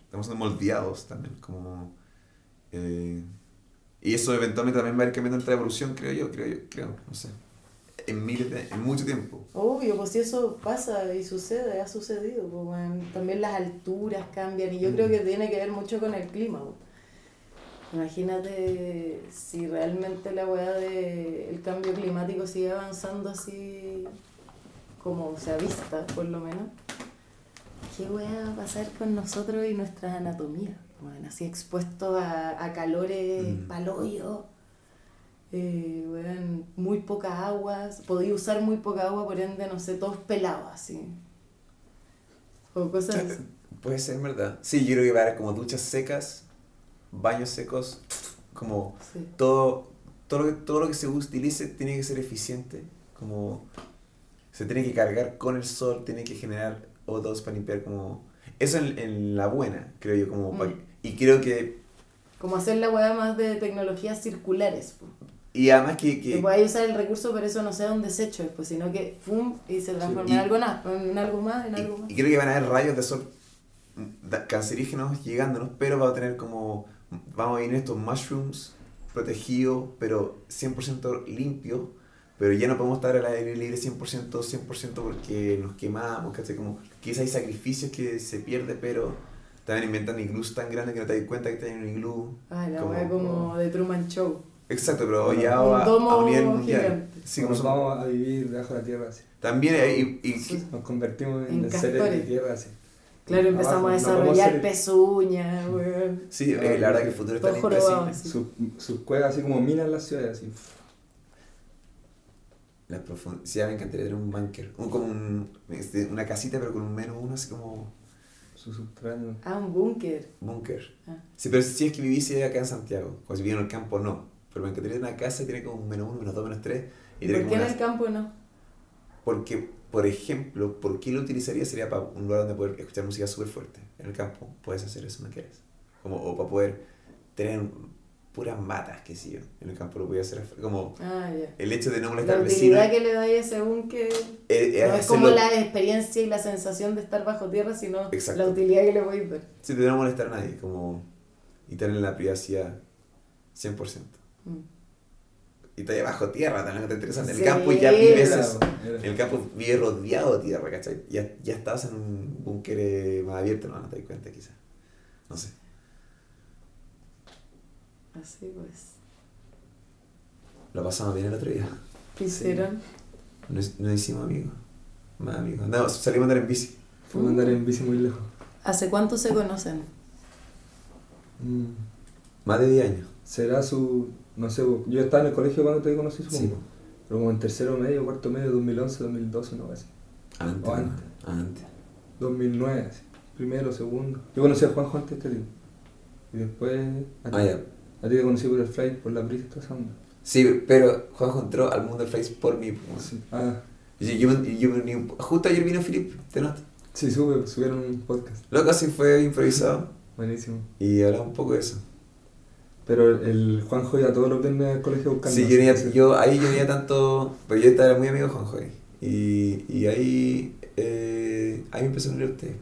Estamos siendo moldeados también, como... eh, y eso eventualmente también va a ir cambiando entre evolución, creo yo, creo yo, creo, no sé. En miles de, en mucho tiempo. Obvio, pues si eso pasa y sucede, ha sucedido, pues también las alturas cambian y yo Mm. creo que tiene que ver mucho con el clima. weón. Imagínate si realmente la weá del cambio climático sigue avanzando así como se avista, por lo menos. ¿Qué weá va a pasar con nosotros y nuestras anatomías? Bueno, así expuestos a, a calores Mm. Eh, weón, muy poca agua, podía usar muy poca agua, por ende, no sé, todos pelados así. O cosas así. Puede ser, ¿verdad? Sí, yo creo que va a haber como duchas secas, baños secos, como Sí. todo, todo, lo que, todo lo que se utilice tiene que ser eficiente, como se tiene que cargar con el sol, tiene que generar O2 para limpiar como... Eso en, en la buena, creo yo, como... Mm. y creo que... Como hacer la weá más de tecnologías circulares. po. Y además que... Que podáis usar el recurso, pero eso no sea un desecho después, sino que ¡fum! y se transforma Y- en algo más, en algo más, en algo y, más. y creo que van a haber rayos de sol mm, cancerígenos llegándonos, pero va a tener como... Vamos a ir en estos mushrooms protegidos, pero 100% limpio, pero ya no podemos estar al aire libre 100%, 100% porque nos quemamos, ¿cachai? Como quizás hay sacrificios que se pierde, pero también inventan iglús tan grandes que no te das cuenta que estás en un iglú. Ay, la como- weá como de Truman Show. Exacto, pero Un ya a, a domo un nivel mundial. Sí, Nos como son- vamos a vivir debajo de la tierra así. También. Y, y- Sí. Nos convertimos En en, seres de tierra así. Claro, empezamos Abajo, a no desarrollar ser- pezuñas, weón. sí, eh, la verdad que el futuro está así. Sus sus cuevas así como minas en las ciudades así. La profundidad me encantaría tener un bunker. Un, como un, este, una casita, pero con un menos uno, así como Sus subterráneos. Ah, un búnker. búnker. Ah. Sí, pero si es que viviese acá en Santiago. O si viviera en el campo, no. Pero me encantaría tener una casa tiene como un menos uno, menos dos, menos tres. Y ¿Por qué en una- el campo no? Porque, por ejemplo, ¿por qué lo utilizaría? Sería para un lugar donde poder escuchar música súper fuerte. En el campo puedes hacer eso, no quieres. Como, o para poder tener puras matas, qué sé yo. En el campo lo voy a hacer. Como Ah, ya. el hecho de no molestar La al vecino. utilidad que le a ese búnker eh, eh, no es como la experiencia y la sensación de estar bajo tierra, sino Exacto. la utilidad que le voy a dar. Sí, de no molestar a nadie, como. Y tener la privacidad 100%. Y está bajo tierra, también está interesante. En el Sí. campo ya vives. Eso. En el campo vives rodeado de tierra, ¿cachai? Ya, ya estás en un búnker eh, más abierto, no, no te das cuenta quizás. No sé. Así pues. Lo pasamos bien el otro día. ¿Qué hicieron? Nos, nos hicimos amigos. Más amigos. Andamos, salimos a andar en bici. Fuimos a andar en bici muy lejos. ¿Hace cuánto se conocen? Mm. Más de 10 años. Será su. No sé, yo estaba en el colegio cuando te conocí, supongo. Sí. Pero como en tercero medio, cuarto medio, 2011, 2012, no así. Antes. O antes. Antes. 2009, así. Primero, segundo. Yo conocí a Juanjo antes de este tipo. Y después. A ti, Ah, ya. a ti te conocí por el flight, por la brisa y toda esa onda. Sí, pero Juanjo entró al mundo del Face por mí. pues. Sí. Ah, Yo, yo, yo justo ayer vino Philip, ¿te notas? sí, sube, subieron un podcast. Loco, así fue improvisado Buenísimo. y hablamos un poco de eso. Pero el, Juanjo iba todos los viernes al colegio buscando. Sí, yo, yo ahí yo venía tanto, pero yo estaba muy amigo de Juanjo ahí. Y, y ahí, eh, ahí me empezó a unir a ustedes.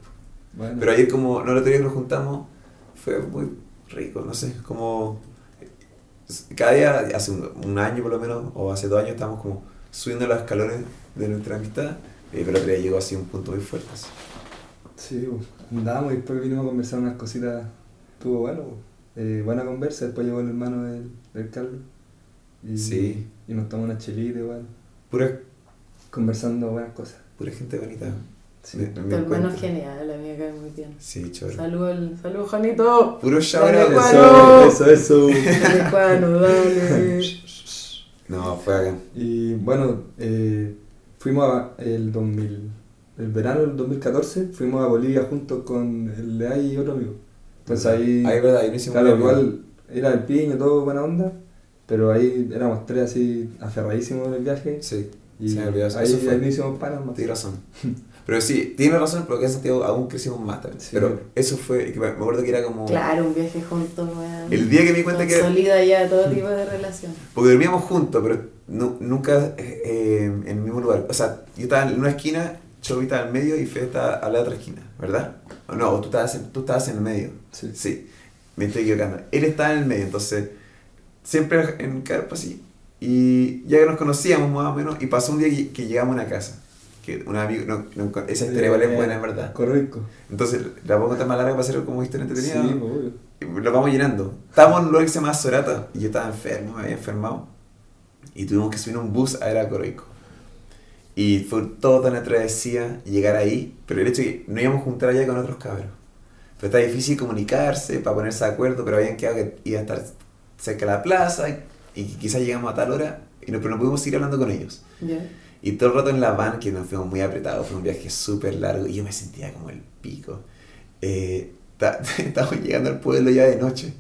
Bueno, Pero ayer como, no el otro día que nos juntamos, fue muy rico, no sé, como... Cada día, hace un, un año por lo menos, o hace dos años, estábamos como subiendo los escalones de nuestra amistad, pero el otro día llegó así a un punto muy fuerte. así. Sí, bo. andábamos y después vinimos a conversar unas cositas. Estuvo bueno. Eh, buena conversa, después llegó el hermano del, del Carlos. Y, Sí. Y nos tomamos una chelita igual, Pura, conversando buenas cosas. pura gente bonita. Sí. Me- me Tu hermano es genial, a mí me cae muy bien. Sí, choro. Saludos, saludos, Juanito. Puro shout out. Eso, eso, eso. Dale, Juano, dale. No, fue acá. Y bueno, eh, fuimos a el 2000, el verano del 2014, fuimos a Bolivia juntos con el Lea y otro amigo. Entonces ahí, Ahí, verdad, ahí no hicimos claro, igual era el piño, todo buena onda, pero ahí éramos tres así aferradísimos en el viaje. Sí, Y se me olvidó eso. ahí, Eso fue. ahí no hicimos panas más. Tienes razón. Pero sí, tiene razón, porque en Santiago aún crecimos más también. Sí. Pero eso fue, me acuerdo que era como... Claro, un viaje juntos, weón. El día que me di cuenta que... Consolida ya todo tipo de relación. Porque dormíamos juntos, pero nu- nunca eh, eh, en el mismo lugar. O sea, yo estaba en una esquina, En el medio y Fede estaba a la otra esquina, ¿verdad? O no, o tú estabas en, tú estabas en el medio. Sí. Sí, me estoy equivocando. Él estaba en el medio, entonces siempre en carpa así. Y ya que nos conocíamos más o menos, y pasó un día que, que llegamos a una casa. Que un amigo, no, no, esa historia igual es buena, en verdad. Correcto. Entonces, la puedo contar más larga para hacer como historia Sí, entretenida. obvio. Lo vamos llenando. Estábamos en un lugar que se llama Sorata y yo estaba enfermo, me había enfermado. Y tuvimos que subir un bus a era Coroico. Y fue toda una travesía llegar ahí, pero el hecho de que no íbamos a juntar allá con otros cabros. Pero está difícil comunicarse para ponerse de acuerdo, pero habían quedado que iba a estar cerca de la plaza y, y quizás llegamos a tal hora y no, pero no pudimos seguir hablando con ellos. ¿Ya? Y todo el rato en la van, que nos fuimos muy apretados, fue un viaje súper largo y yo me sentía como el pico. Eh, estábamos llegando al pueblo ya de noche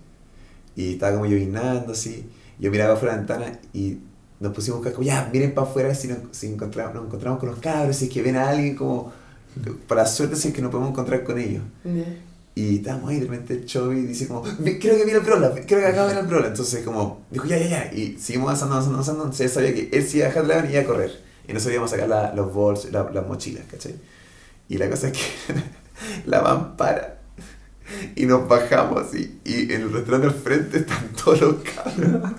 y estaba como llovinando así. Yo miraba por la ventana y nos pusimos a buscar como, ya, miren para afuera si, nos, si encontramos, nos encontramos con los cabros, si es que ven a alguien como, para suerte si es que nos podemos encontrar con ellos. Y estábamos ahí, de repente Chovy dice como, "Vi- creo que viene el Brola, creo que acaba de el Brola. Entonces como, dijo, ya, ya, ya. Y seguimos avanzando, avanzando, avanzando. Entonces él sabía que él sí iba a dejar de la y iba a correr. Y nosotros íbamos a sacar la- los bolsos, la- las mochilas, ¿cachai? Y la cosa es que la van para. Y nos bajamos así. Y en el restaurante al frente están todos los cabros.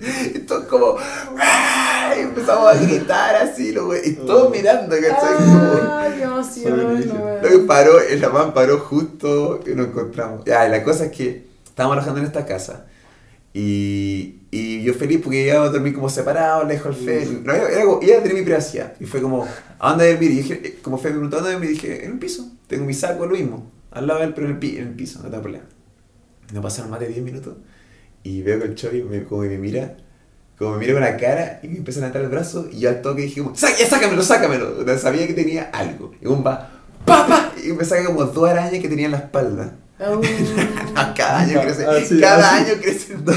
Y todos como, ¡ah! y empezamos a gritar así, lo güey. Y todos mirando, ¿cachai? Como- ¡Ay, qué emoción, lo que paró, el man paró justo y nos encontramos. Ya, y la cosa es que estábamos trabajando en esta casa. Y, y yo feliz porque iba a dormir como separado, lejos del fe. No, era, era como, iba a tener mi privacidad. Y fue como, ¿a dónde dormir? Y dije, como Fe me preguntó, ¿a dónde dormir? Y dije, en el piso. Tengo mi saco, lo mismo. Al lado de él, pero en el, pi- en el piso, no tengo problema. No pasaron más de 10 minutos. Y veo que el Chovi me, como que me mira, como me mira con la cara y me empieza a levantar el brazo. Y yo al toque dije, como, "Sá- ya sácamelo, sácamelo. O sea, Sabía que tenía algo. Y un va, ¡papa! Y me saca como dos arañas que tenía en la espalda. Oh. cada año crece, Ah, sí, cada año crecen dos.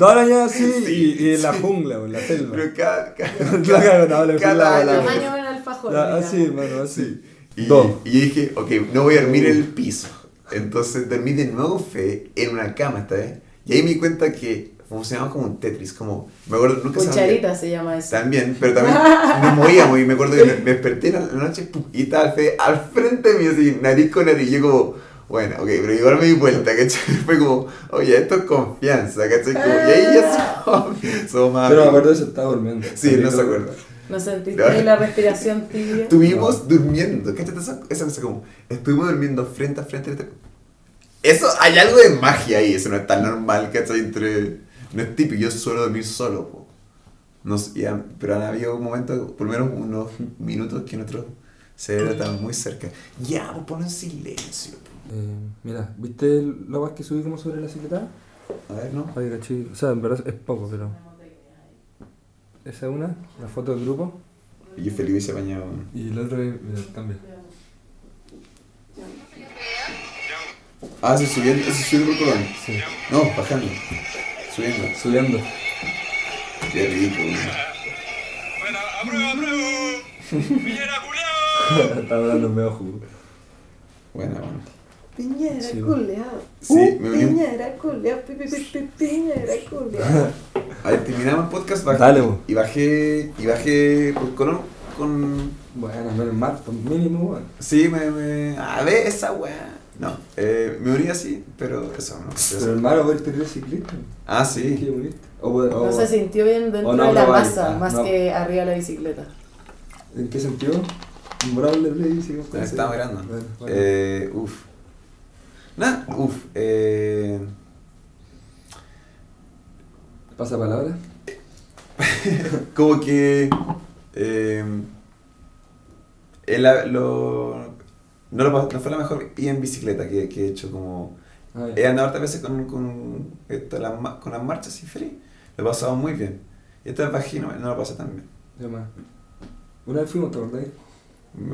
Arañas así Sí, y, y en la jungla, o en la selva. Pero cada, cada, cada año. Tamaño un alfajor. Mira. Así, hermano, así. Y, Dos. y yo dije, ok, no voy a dormir en el piso. Entonces dormí de nuevo Fe en una cama esta vez. Y ahí me di cuenta que funcionaba como un Tetris, como, me acuerdo, nunca se. Cucharita se llama eso. También, pero también nos movíamos y me acuerdo que me, me desperté en la noche pum, y estaba el Fede al frente mío, así, nariz con nariz. Y yo como, bueno, ok, pero igual me di vuelta, ¿cachai? Fue como, oye, esto es confianza, ¿cachai? Como, y ahí ya somos, somos más Pero me acuerdo de eso, estaba durmiendo. Sí, no se acuerda. ¿No sentiste ahí la respiración tibia? Estuvimos durmiendo, ¿cachai? Esa, esa cosa como, estuvimos durmiendo frente a frente. frente- Eso, hay algo de magia ahí, eso no es tan normal, ¿cachai? Entre, no es típico, yo suelo dormir solo, po. No sé, ya, pero han habido momentos, por lo menos unos minutos que nuestros cerebros estaban muy cerca. Ya, pues pon en silencio. po. Eh, mira, ¿viste la guas que subí como sobre la secretaria? A ver, ¿no? Oye, caché. O sea, en verdad es poco, pero. Esa es una, la foto del grupo. Y yo Felipe se bañaba. Y el otro. Mira, cambia. Ah, se subiendo, se subiendo por colón. Sí. No, bajando. Subiendo. Subiendo. Qué rico. Bueno, apruebo, apruebo. Piñera culiao. Estaba hablando medio jugo. Buena, bueno. Piñera Sí. culeado. Sí, Uh, me Piñera culeado. pi, pi, pi, pi, Piñera culeado. A ver, terminamos el podcast bajé, Dale, bo. y bajé y bajé por Colón con Bueno, menos mal, pues mínimo, bueno. sí me, me a ver esa weá no eh, me uní así pero eso no Pero hermano, voy a ir ciclista. ah ¿Qué sí uniste? O, o- No se sintió bien dentro no de la masa, ah, más no. que arriba de la bicicleta. ¿En qué sentido? Imborable Play, sí, ¿cómo se estamos dice? grabando Bueno, bueno. eh, uf nada uf eh, ¿Pasa palabra? Como que. eh, el- lo- no, lo no fue la mejor ida en bicicleta que, que he hecho. Como, Ah, he andado hartas veces con, con, las, con las marchas y feliz. Lo he pasado muy bien. Y esta vez no, no lo pasé tan bien. Ya más. Una vez fuimos, ¿te acordás?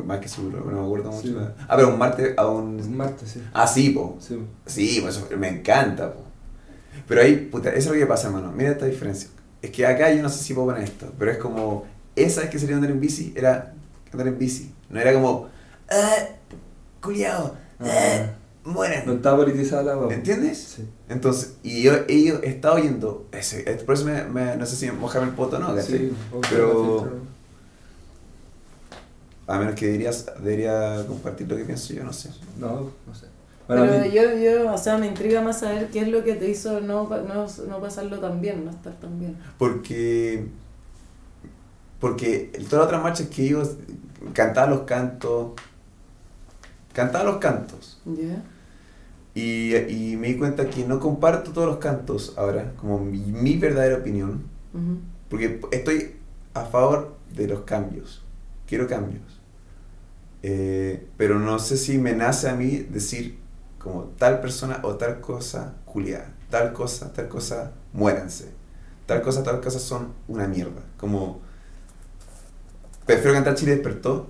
Más que seguro, no me acuerdo mucho. Sí. Ah, pero un martes a Un un. martes, sí. Ah, sí, po. Sí. Sí, pues eso me encanta. po. Pero ahí, puta, eso es lo que pasa, hermano. Mira esta diferencia. Es que acá yo no sé si puedo poner esto, pero es como. Esa vez que salí a andar en bici era andar en bici. No era como. ¡Ah! ¡Culiao! ¡Ah! Ah. ¡Mueran! No está politizada la agua. ¿Entiendes? Sí. Entonces, y yo he estado oyendo. Ese, es- por eso me, me- no sé si mojarme el poto o no, ¿cachai? Sí, Pero-. A menos que deberías, debería compartir lo que pienso yo, no sé. No, no sé. Bueno, Pero mí- yo, yo, o sea, me intriga más saber qué es lo que te hizo no, no, no pasarlo tan bien, no estar tan bien. Porque. Porque todas las otras marchas que iba, cantaba los cantos. Cantaba los cantos. Y, y me di cuenta que no comparto todos los cantos ahora, como mi, mi verdadera opinión. Porque estoy a favor de los cambios. Quiero cambios. Eh, pero no sé si me nace a mí decir como tal persona o tal cosa culiada. Tal cosa, tal cosa, muéranse. Tal cosa, tal cosa son una mierda. Como... Prefiero cantar Chile despertó,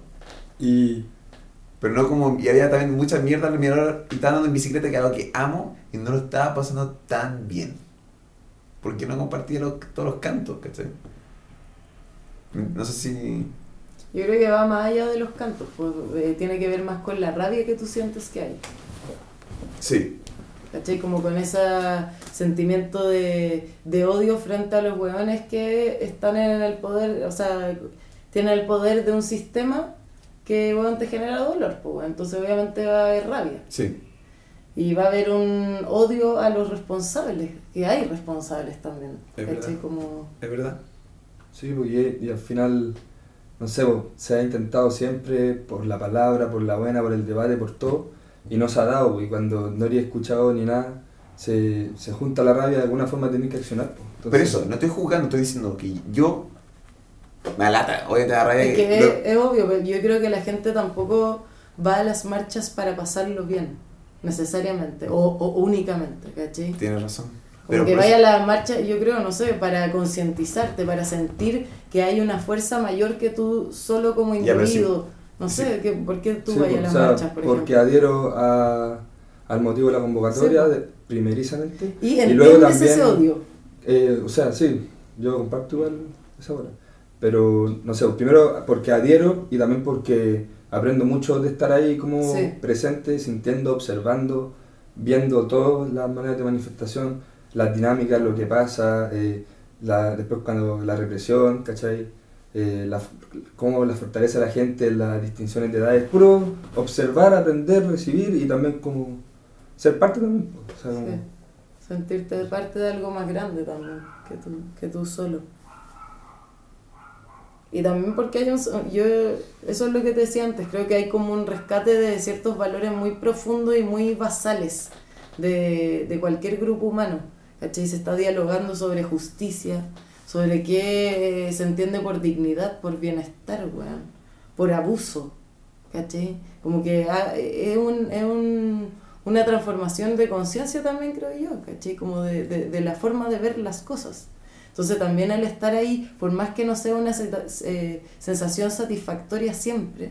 Y pero no como... Y había también mucha mierda en mi alrededor y estaba andando en bicicleta que es algo que amo y no lo estaba pasando tan bien. Porque no compartía los- todos los cantos, ¿cachai? No sé si... Yo creo que va más allá de los cantos, pues, eh, tiene que ver más con la rabia que tú sientes que hay. Sí, ¿Cachai? Como con ese sentimiento de, de odio frente a los hueones que están en el poder, o sea, tienen el poder de un sistema que hueón te genera dolor, pues, entonces obviamente va a haber rabia. sí. Y va a haber un odio a los responsables, que hay responsables también. Es verdad. Como... Es verdad. Sí, porque y al final, no sé, po, se ha intentado siempre por la palabra, por la buena, por el debate, por todo, y no se ha dado, po, y cuando no había escuchado ni nada, se, se junta la rabia, de alguna forma tenés que accionar. Entonces, Pero eso, no estoy jugando, estoy diciendo que yo me alata, oye, te rabia. Es que lo- es, es obvio, pero yo creo que la gente tampoco va a las marchas para pasarlo bien, necesariamente, o, o únicamente, ¿cachai? Tienes razón. Como que vaya a la marcha, yo creo, no sé, para concientizarte, para sentir que hay una fuerza mayor que tú solo como pero individuo. sí. No Sí. sé, que, ¿por qué tú sí, vayas a las o sea, marchas, por porque ejemplo? adhiero a, al motivo de la convocatoria, Sí, de, primerizamente. Y luego entiendes también- ese odio. Eh, o sea, sí, yo comparto igual esa hora. Pero, no sé, primero porque adhiero y también porque aprendo mucho de estar ahí como Sí. presente, sintiendo, observando, viendo todas las maneras de manifestación, las dinámicas, lo que pasa, eh, la, después cuando la represión, ¿cachai? Eh, la, cómo la fortaleza de la gente, las distinciones de edades, puro observar, aprender, recibir y también como ser parte también. o sea, como- Sí. Sentirte parte de algo más grande también que tú, que tú solo. Y también porque hay un... Yo, eso es lo que te decía antes, creo que hay como un rescate de ciertos valores muy profundos y muy basales de, de cualquier grupo humano. ¿Cachai? Se está dialogando sobre justicia, sobre qué eh, se entiende por dignidad, por bienestar, weón, por abuso. ¿Cachai? Como que ah, es, un, es un, una transformación de conciencia también, creo yo, ¿cachai? Como de, de, de la forma de ver las cosas. Entonces también al estar ahí, por más que no sea una eh, sensación satisfactoria siempre,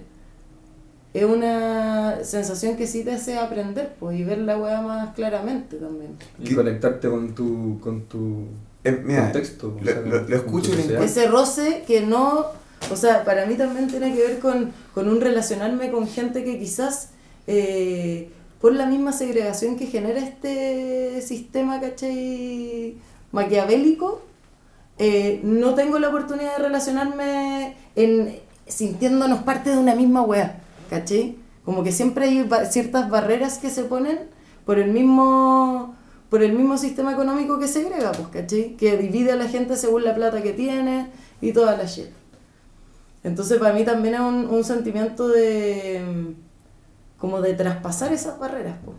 es una sensación que sí te hace aprender pues, y ver la weá más claramente también. y ¿Qué? conectarte con tu, con tu Eh, mira, contexto. o lo- sea, lo- escucho y. Ese roce que no, o sea, para mí también tiene que ver con, con un relacionarme con gente que quizás eh, por la misma segregación que genera este sistema, ¿cachai? Maquiavélico, eh, no tengo la oportunidad de relacionarme en sintiéndonos parte de una misma weá, ¿cachai? Como que siempre hay ciertas barreras que se ponen por el mismo por el mismo sistema económico que segrega, pues, ¿cachai? Que divide a la gente según la plata que tiene y toda la shit. Entonces para mí también es un, un sentimiento de como de traspasar esas barreras, pues.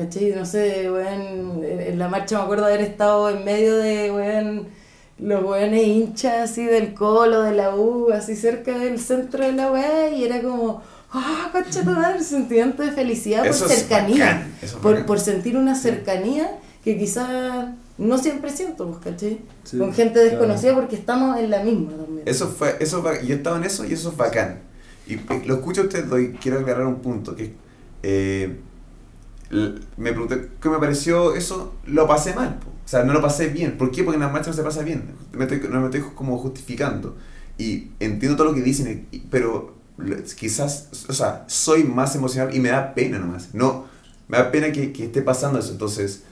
¿Cachai? No sé, weón, en la marcha me acuerdo haber estado en medio de, weón, los weones hinchas así del colo, de la U, así cerca del centro de la weá, y era como, ah, concha tu madre, sentimiento de felicidad Eso por cercanía, es por, por sentir una cercanía que quizás no siempre siento, pues, ¿cachai? Sí, Con gente claro. desconocida porque estamos en la misma también. Eso fue, eso yo estaba en eso y eso es bacán. Y lo escucho a usted y quiero aclarar un punto, que eh, me pregunté qué me pareció eso, lo pasé mal, po. o sea, no lo pasé bien. ¿Por qué? Porque en las marchas no se pasa bien, me estoy, no me estoy como justificando. Y entiendo todo lo que dicen, pero quizás, o sea, soy más emocional y me da pena nomás. No, me da pena que, que esté pasando eso, entonces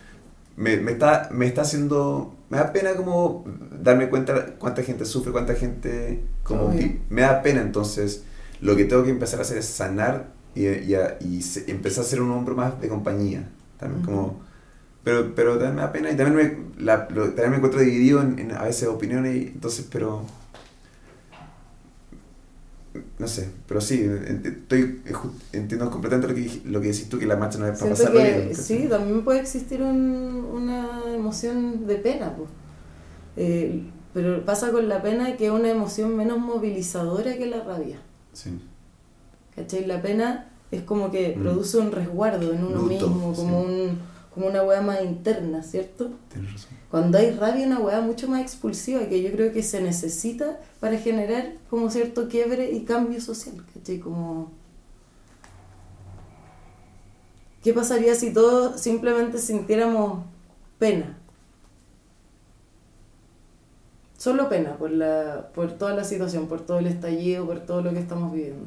me, me está, me está haciendo, me da pena como darme cuenta cuánta gente sufre, cuánta gente, como me da pena, entonces lo que tengo que empezar a hacer es sanar y, y, a- y se- empezar a ser un hombro más de compañía, también como, pero, pero también me da pena y también me, la, lo- también me encuentro dividido en, en a veces opiniones, y, entonces, pero... No sé, pero sí, estoy, ju- entiendo completamente lo que, lo que decís tú, que la marcha no es para bien. sí, también puede existir un- una emoción de pena, pues. Eh, pero pasa con la pena que es una emoción menos movilizadora que la rabia. Sí. ¿Cachai? La pena es como que Mm. produce un resguardo en uno Luto, mismo, como, sí. un, como una weá más interna, ¿cierto? Tienes razón. Cuando hay rabia, una weá mucho más expulsiva que yo creo que se necesita para generar como cierto quiebre y cambio social, ¿cachai? Como... ¿Qué pasaría si todos simplemente sintiéramos pena? Solo pena por, la, por toda la situación, por todo el estallido, por todo lo que estamos viviendo.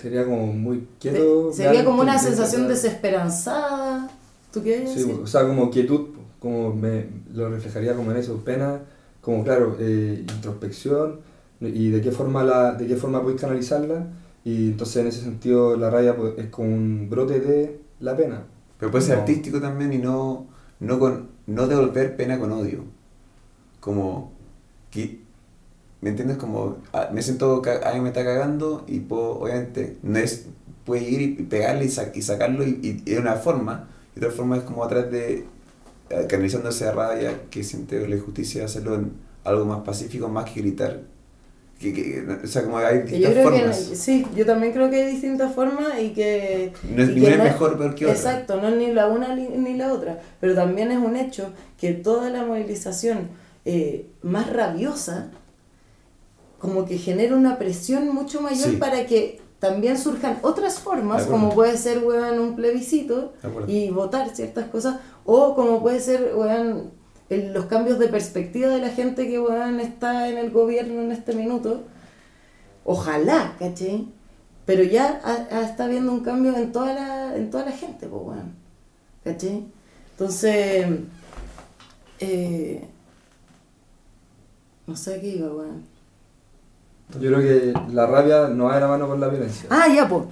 Sería como muy quieto. Se- Sería como una sensación desesperanzada. ¿Tú qué Sí, decir? o sea, como quietud, como me lo reflejaría como en eso, pena, como claro, eh, introspección y de qué forma la, de qué forma podéis canalizarla y entonces en ese sentido la raya pues, es como un brote de la pena. Pero puede ser No. artístico también y no, no, con, no devolver pena con odio. Como que, ¿me entiendes? Como ah, me siento, alguien me está cagando y puedo, obviamente, no es, puedes ir y pegarle y, y sacarlo y, y, de una forma. Y otra forma es como a través de, eh, canalizando esa rabia que siente la injusticia, hacerlo en algo más pacífico, más que gritar. Que, que, o sea, como hay Que yo distintas creo que formas. sí, yo también creo que hay distintas formas y que No es, y ni que una es mejor peor que otra. Exacto, no es ni la una ni, ni la otra, pero también es un hecho que toda la movilización eh, más rabiosa como que genera una presión mucho mayor Sí. para que también surjan otras formas, como puede ser, weón, un plebiscito y votar ciertas cosas, o como puede ser, weón, el- los cambios de perspectiva de la gente que, weón, está en el gobierno en este minuto. Ojalá, ¿cachai? Pero ya está habiendo un cambio en toda la, en toda la gente, pues, weón. ¿Cachai? Entonces, eh, no sé qué iba, weón. Yo creo que la rabia no va de la mano con la violencia. Ah, ya, pues.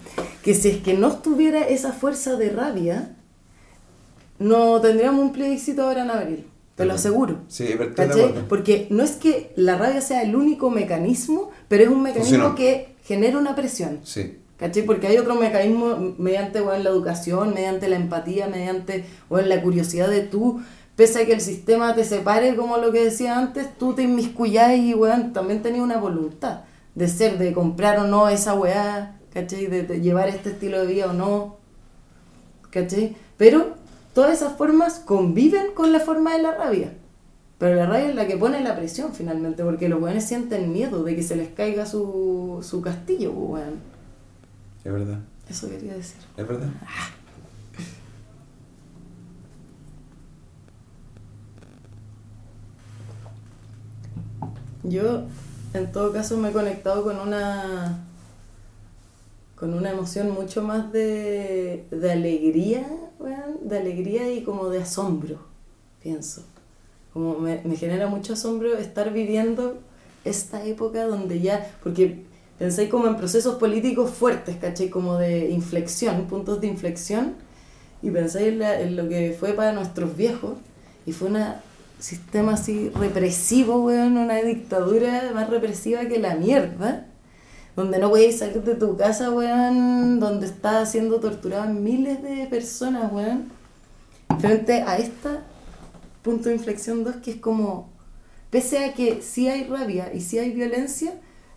Que si es que no estuviera esa fuerza de rabia, no tendríamos un plebiscito ahora en abril. Te lo aseguro. Sí. Porque no es que la rabia sea el único mecanismo, pero es un mecanismo Funcionó. que genera una presión. Sí. ¿Cachai? Porque hay otro mecanismo mediante bueno, la educación, mediante la empatía, mediante bueno, la curiosidad de tú, pese a que el sistema te separe, como lo que decía antes, tú te inmiscuyás y bueno, también tenías una voluntad de ser, de comprar o no esa weá, ¿cachai? De, de llevar este estilo de vida o no, ¿cachai? Pero todas esas formas conviven con la forma de la rabia. Pero la rabia es la que pone la presión finalmente, porque los weones sienten miedo de que se les caiga su, su castillo, pues, weón. Es verdad. Eso quería decir. Es verdad. Yo, en todo caso, me he conectado con una con una emoción mucho más de, de alegría, weón, de alegría y como de asombro, pienso. Como me, me genera mucho asombro estar viviendo esta época donde ya, porque pensáis como en procesos políticos fuertes, ¿cachai? Como de inflexión, puntos de inflexión, y pensáis en, la- en lo que fue para nuestros viejos, y fue un sistema así represivo, weón, una dictadura más represiva que la mierda, donde no podéis salir de tu casa, weón, donde está siendo torturado miles de personas, weón, frente a esta punto de inflexión 2 que es como, pese a que sí hay rabia y sí hay violencia,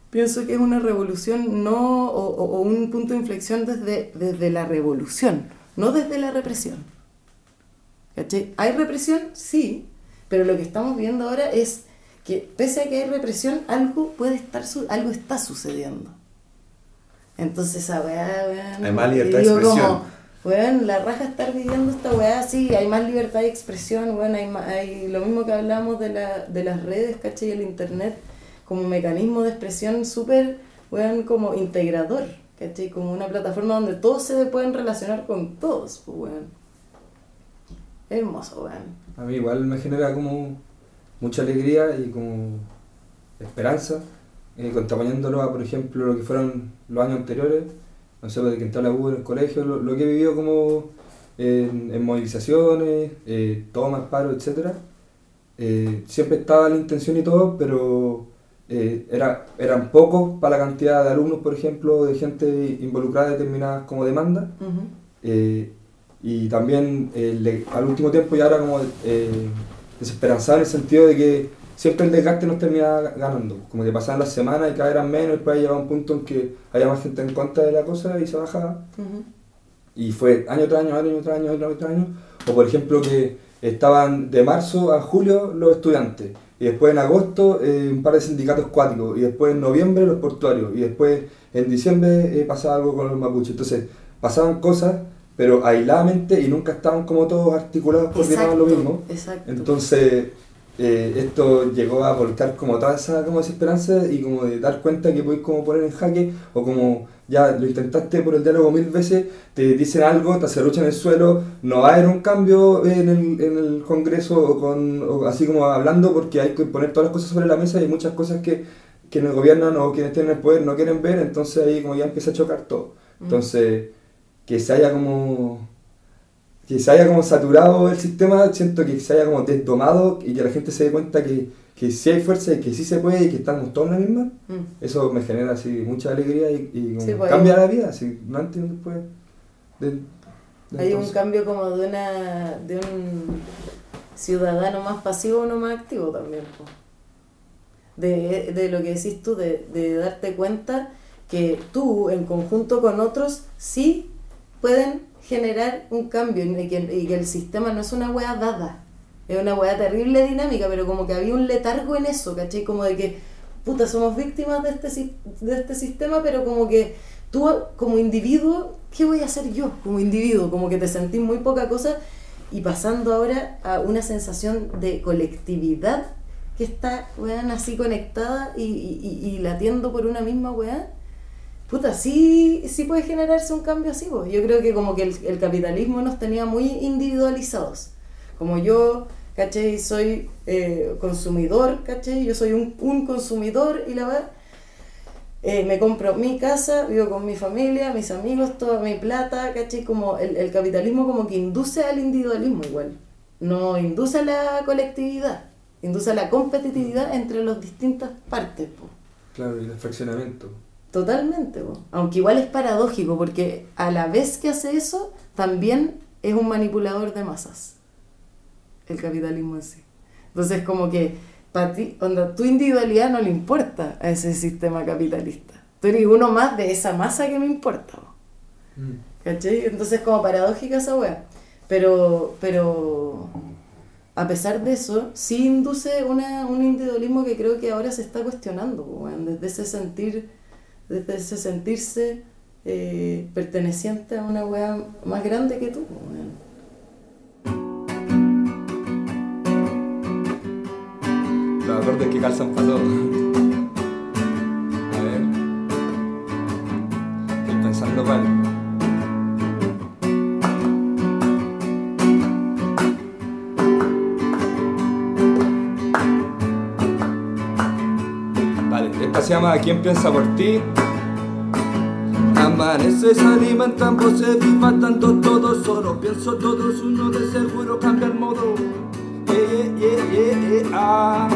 pienso que es una revolución no, o, o- o un punto de inflexión desde, desde la revolución, no desde la represión. ¿Cachai? ¿Hay represión? Sí, pero lo que estamos viendo ahora es que pese a que hay represión, algo puede estar, su- algo está sucediendo. Entonces esa weá, weón. Hay más libertad de expresión. como, weón, la raja estar viviendo esta weá, sí, hay más libertad de expresión, weón, hay, lo mismo que hablamos de, la, de las redes, ¿cachai? Y el internet como mecanismo de expresión súper, weón, como integrador, ¿cachai? Como una plataforma donde todos se pueden relacionar con todos, pues, weón. Hermoso, weón. A mí igual me genera como mucha alegría y como esperanza, eh, contraponiéndolo a, por ejemplo, lo que fueron los años anteriores, no sé, de que entré a la U en el colegio, lo, lo que he vivido como en, en movilizaciones, eh, tomas, paros, etc. Eh, siempre estaba la intención y todo, pero eh, era, eran pocos para la cantidad de alumnos, por ejemplo, de gente involucrada en determinadas como demandas. Y también eh, le- al último tiempo ya era como eh, desesperanzado en el sentido de que siempre el desgaste nos terminaba ganando. Como que pasaban las semanas y cada vez eran menos, y después llegaba un punto en que había más gente en contra de la cosa y se bajaba. Y fue año tras año, año tras año, año tras año. O por ejemplo que estaban de marzo a julio los estudiantes. Y después en agosto eh, un par de sindicatos cuáticos. Y después en noviembre los portuarios. Y después en diciembre eh, pasaba algo con los mapuches. Entonces pasaban cosas, pero aisladamente y nunca estaban como todos articulados coordinados lo mismo. Exacto. Entonces, eh, esto llegó a volcar como toda esa como desesperanza y como de dar cuenta que podéis como poner en jaque o como ya lo intentaste por el diálogo mil veces, te dicen algo, te acerruchan en el suelo, no va a haber un cambio en el, en el Congreso o, con, o así como hablando porque hay que poner todas las cosas sobre la mesa y hay muchas cosas que quienes gobiernan o quienes tienen el poder no quieren ver, entonces ahí como ya empieza a chocar todo. Mm. Que se haya como que se haya como saturado el sistema, siento que se haya como desdomado y que la gente se dé cuenta que, que sí hay fuerza y que sí se puede y que estamos todos en la misma, Mm. eso me genera así mucha alegría y, y como Sí, pues, cambia la vida, así, no antes y después. de- de Hay un cambio como de una de un ciudadano más pasivo a uno más activo también. po. De, de lo que decís tú, de, de darte cuenta que tú en conjunto con otros sí pueden generar un cambio y que, y que el sistema no es una wea dada, es una wea terrible dinámica, pero como que había un letargo en eso, ¿cachai? Como de que, puta, somos víctimas de este, de este sistema, pero como que tú como individuo, ¿qué voy a hacer yo como individuo? Como que te sentís muy poca cosa y pasando ahora a una sensación de colectividad que está, weón, así conectada y, y, y- y latiendo por una misma weá. Puta, sí, sí puede generarse un cambio así, pues. Yo creo que como que el, el capitalismo nos tenía muy individualizados. Como yo, ¿cachai? Soy eh, consumidor, ¿cachai? Yo soy un, un consumidor y la verdad, eh, me compro mi casa, vivo con mi familia, mis amigos, toda mi plata, ¿cachai? Como el, el capitalismo como que induce al individualismo igual. No induce a la colectividad, induce a la competitividad entre las distintas partes, po. Claro, y el fraccionamiento. Totalmente, po. aunque igual es paradójico porque a la vez que hace eso, también es un manipulador de masas, el capitalismo en sí. Entonces como que para ti, onda, tu individualidad no le importa a ese sistema capitalista. Tú eres uno más de esa masa que me importa. po. ¿Cachai? Entonces como paradójica esa wea. Pero, pero a pesar de eso, sí induce una, un individualismo que creo que ahora se está cuestionando, desde ese sentir, desde ese sentirse eh, perteneciente a una wea más grande que tú, po, weón. Los acordes que calzan para todo. A ver. Estoy pensando cuál. Se llama ¿Quién piensa por ti? Amanece, se alimentan, se viva tanto todo solo. Pienso todos uno de seguro cambia el modo. Ah.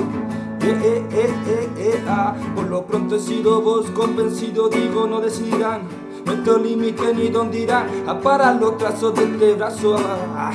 Eh, eh, eh, eh, eh, ah. Por lo pronto he sido vos convencido, digo, no decidirán. Nuestro límite ni dónde irán a parar los trazos de este brazo. ah.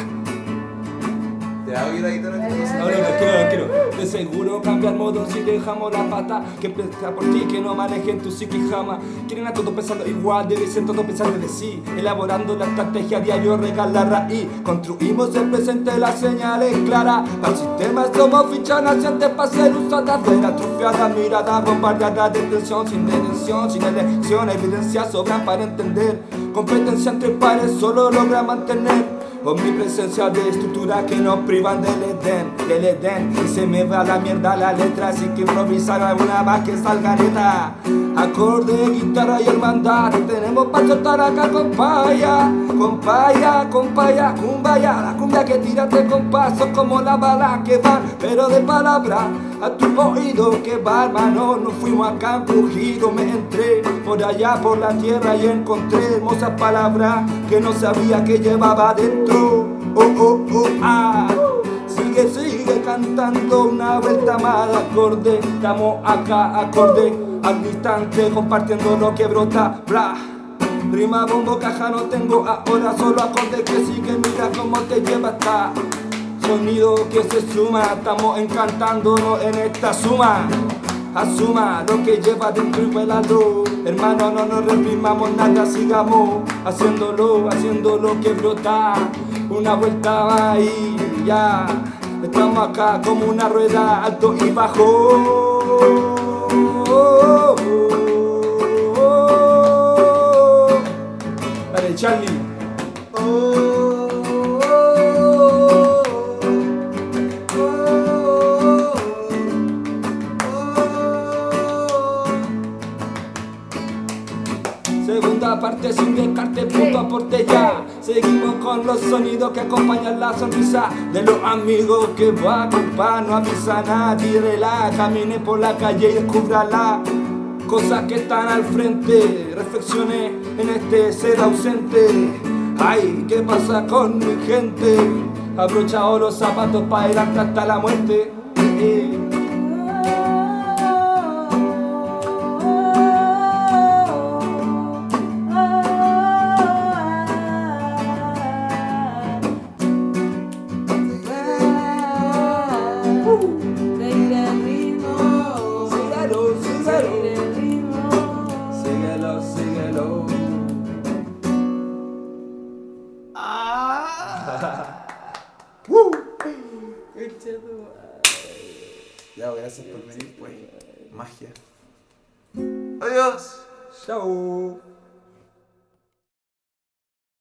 ¿Te hago la? No, no, no quiero, no quiero. De seguro cambiar modo si dejamos la pata. Que empieza por ti, que no manejen tu psique jamás. Quieren a todos pensando igual, debe ser todo pensar de sí. Elaborando la estrategia diario, regar la raíz. Construimos el presente, las señales claras. Para el sistema somos fichas nacientes para ser usadas. Ver atrofiada, mirada, bombardeada de tensión, sin detención, sin elección. Evidencias sobran para entender. Competencia entre pares solo logra mantener. Omnipresencia de estructura que nos privan del Edén, del Edén. Y se me va la mierda la letra, así que improvisar alguna más que salga neta. Acorde, guitarra y hermandad, tenemos pa' soltar acá con paya Con paya, con paya, cumbaya La cumbia que tiraste con pasos como la bala que van Pero de palabra a tu oído que hermano Nos fuimos acá embrujidos, me entré por allá por la tierra y encontré hermosas palabras que no sabía que llevaba dentro. Oh, oh, oh, ah. Sigue, sigue cantando una vuelta más de acorde Estamos acá, acorde. Al instante Compartiendo lo que brota, bla Prima, bombo, caja no tengo ahora Solo acorde que sigue, mira cómo te lleva hasta Sonido que se suma Estamos encantándonos en esta suma. Asuma lo que lleva dentro y velalo Hermano, no nos reprimamos nada, sigamos Haciéndolo, haciendo lo que brota. Una vuelta más y ya. Estamos acá como una rueda, alto y bajo. Dale, Charlie parte sin descarte, punto aporte ya. Seguimos con los sonidos que acompañan la sonrisa de los amigos que va compa, no avisa a nadie, relaja, camine por la calle y descúbrala. Cosas que están al frente, reflexiones en este ser ausente. Ay, ¿qué pasa con mi gente? Abrochado los zapatos para ir hasta la muerte. Eh, eh. Chao.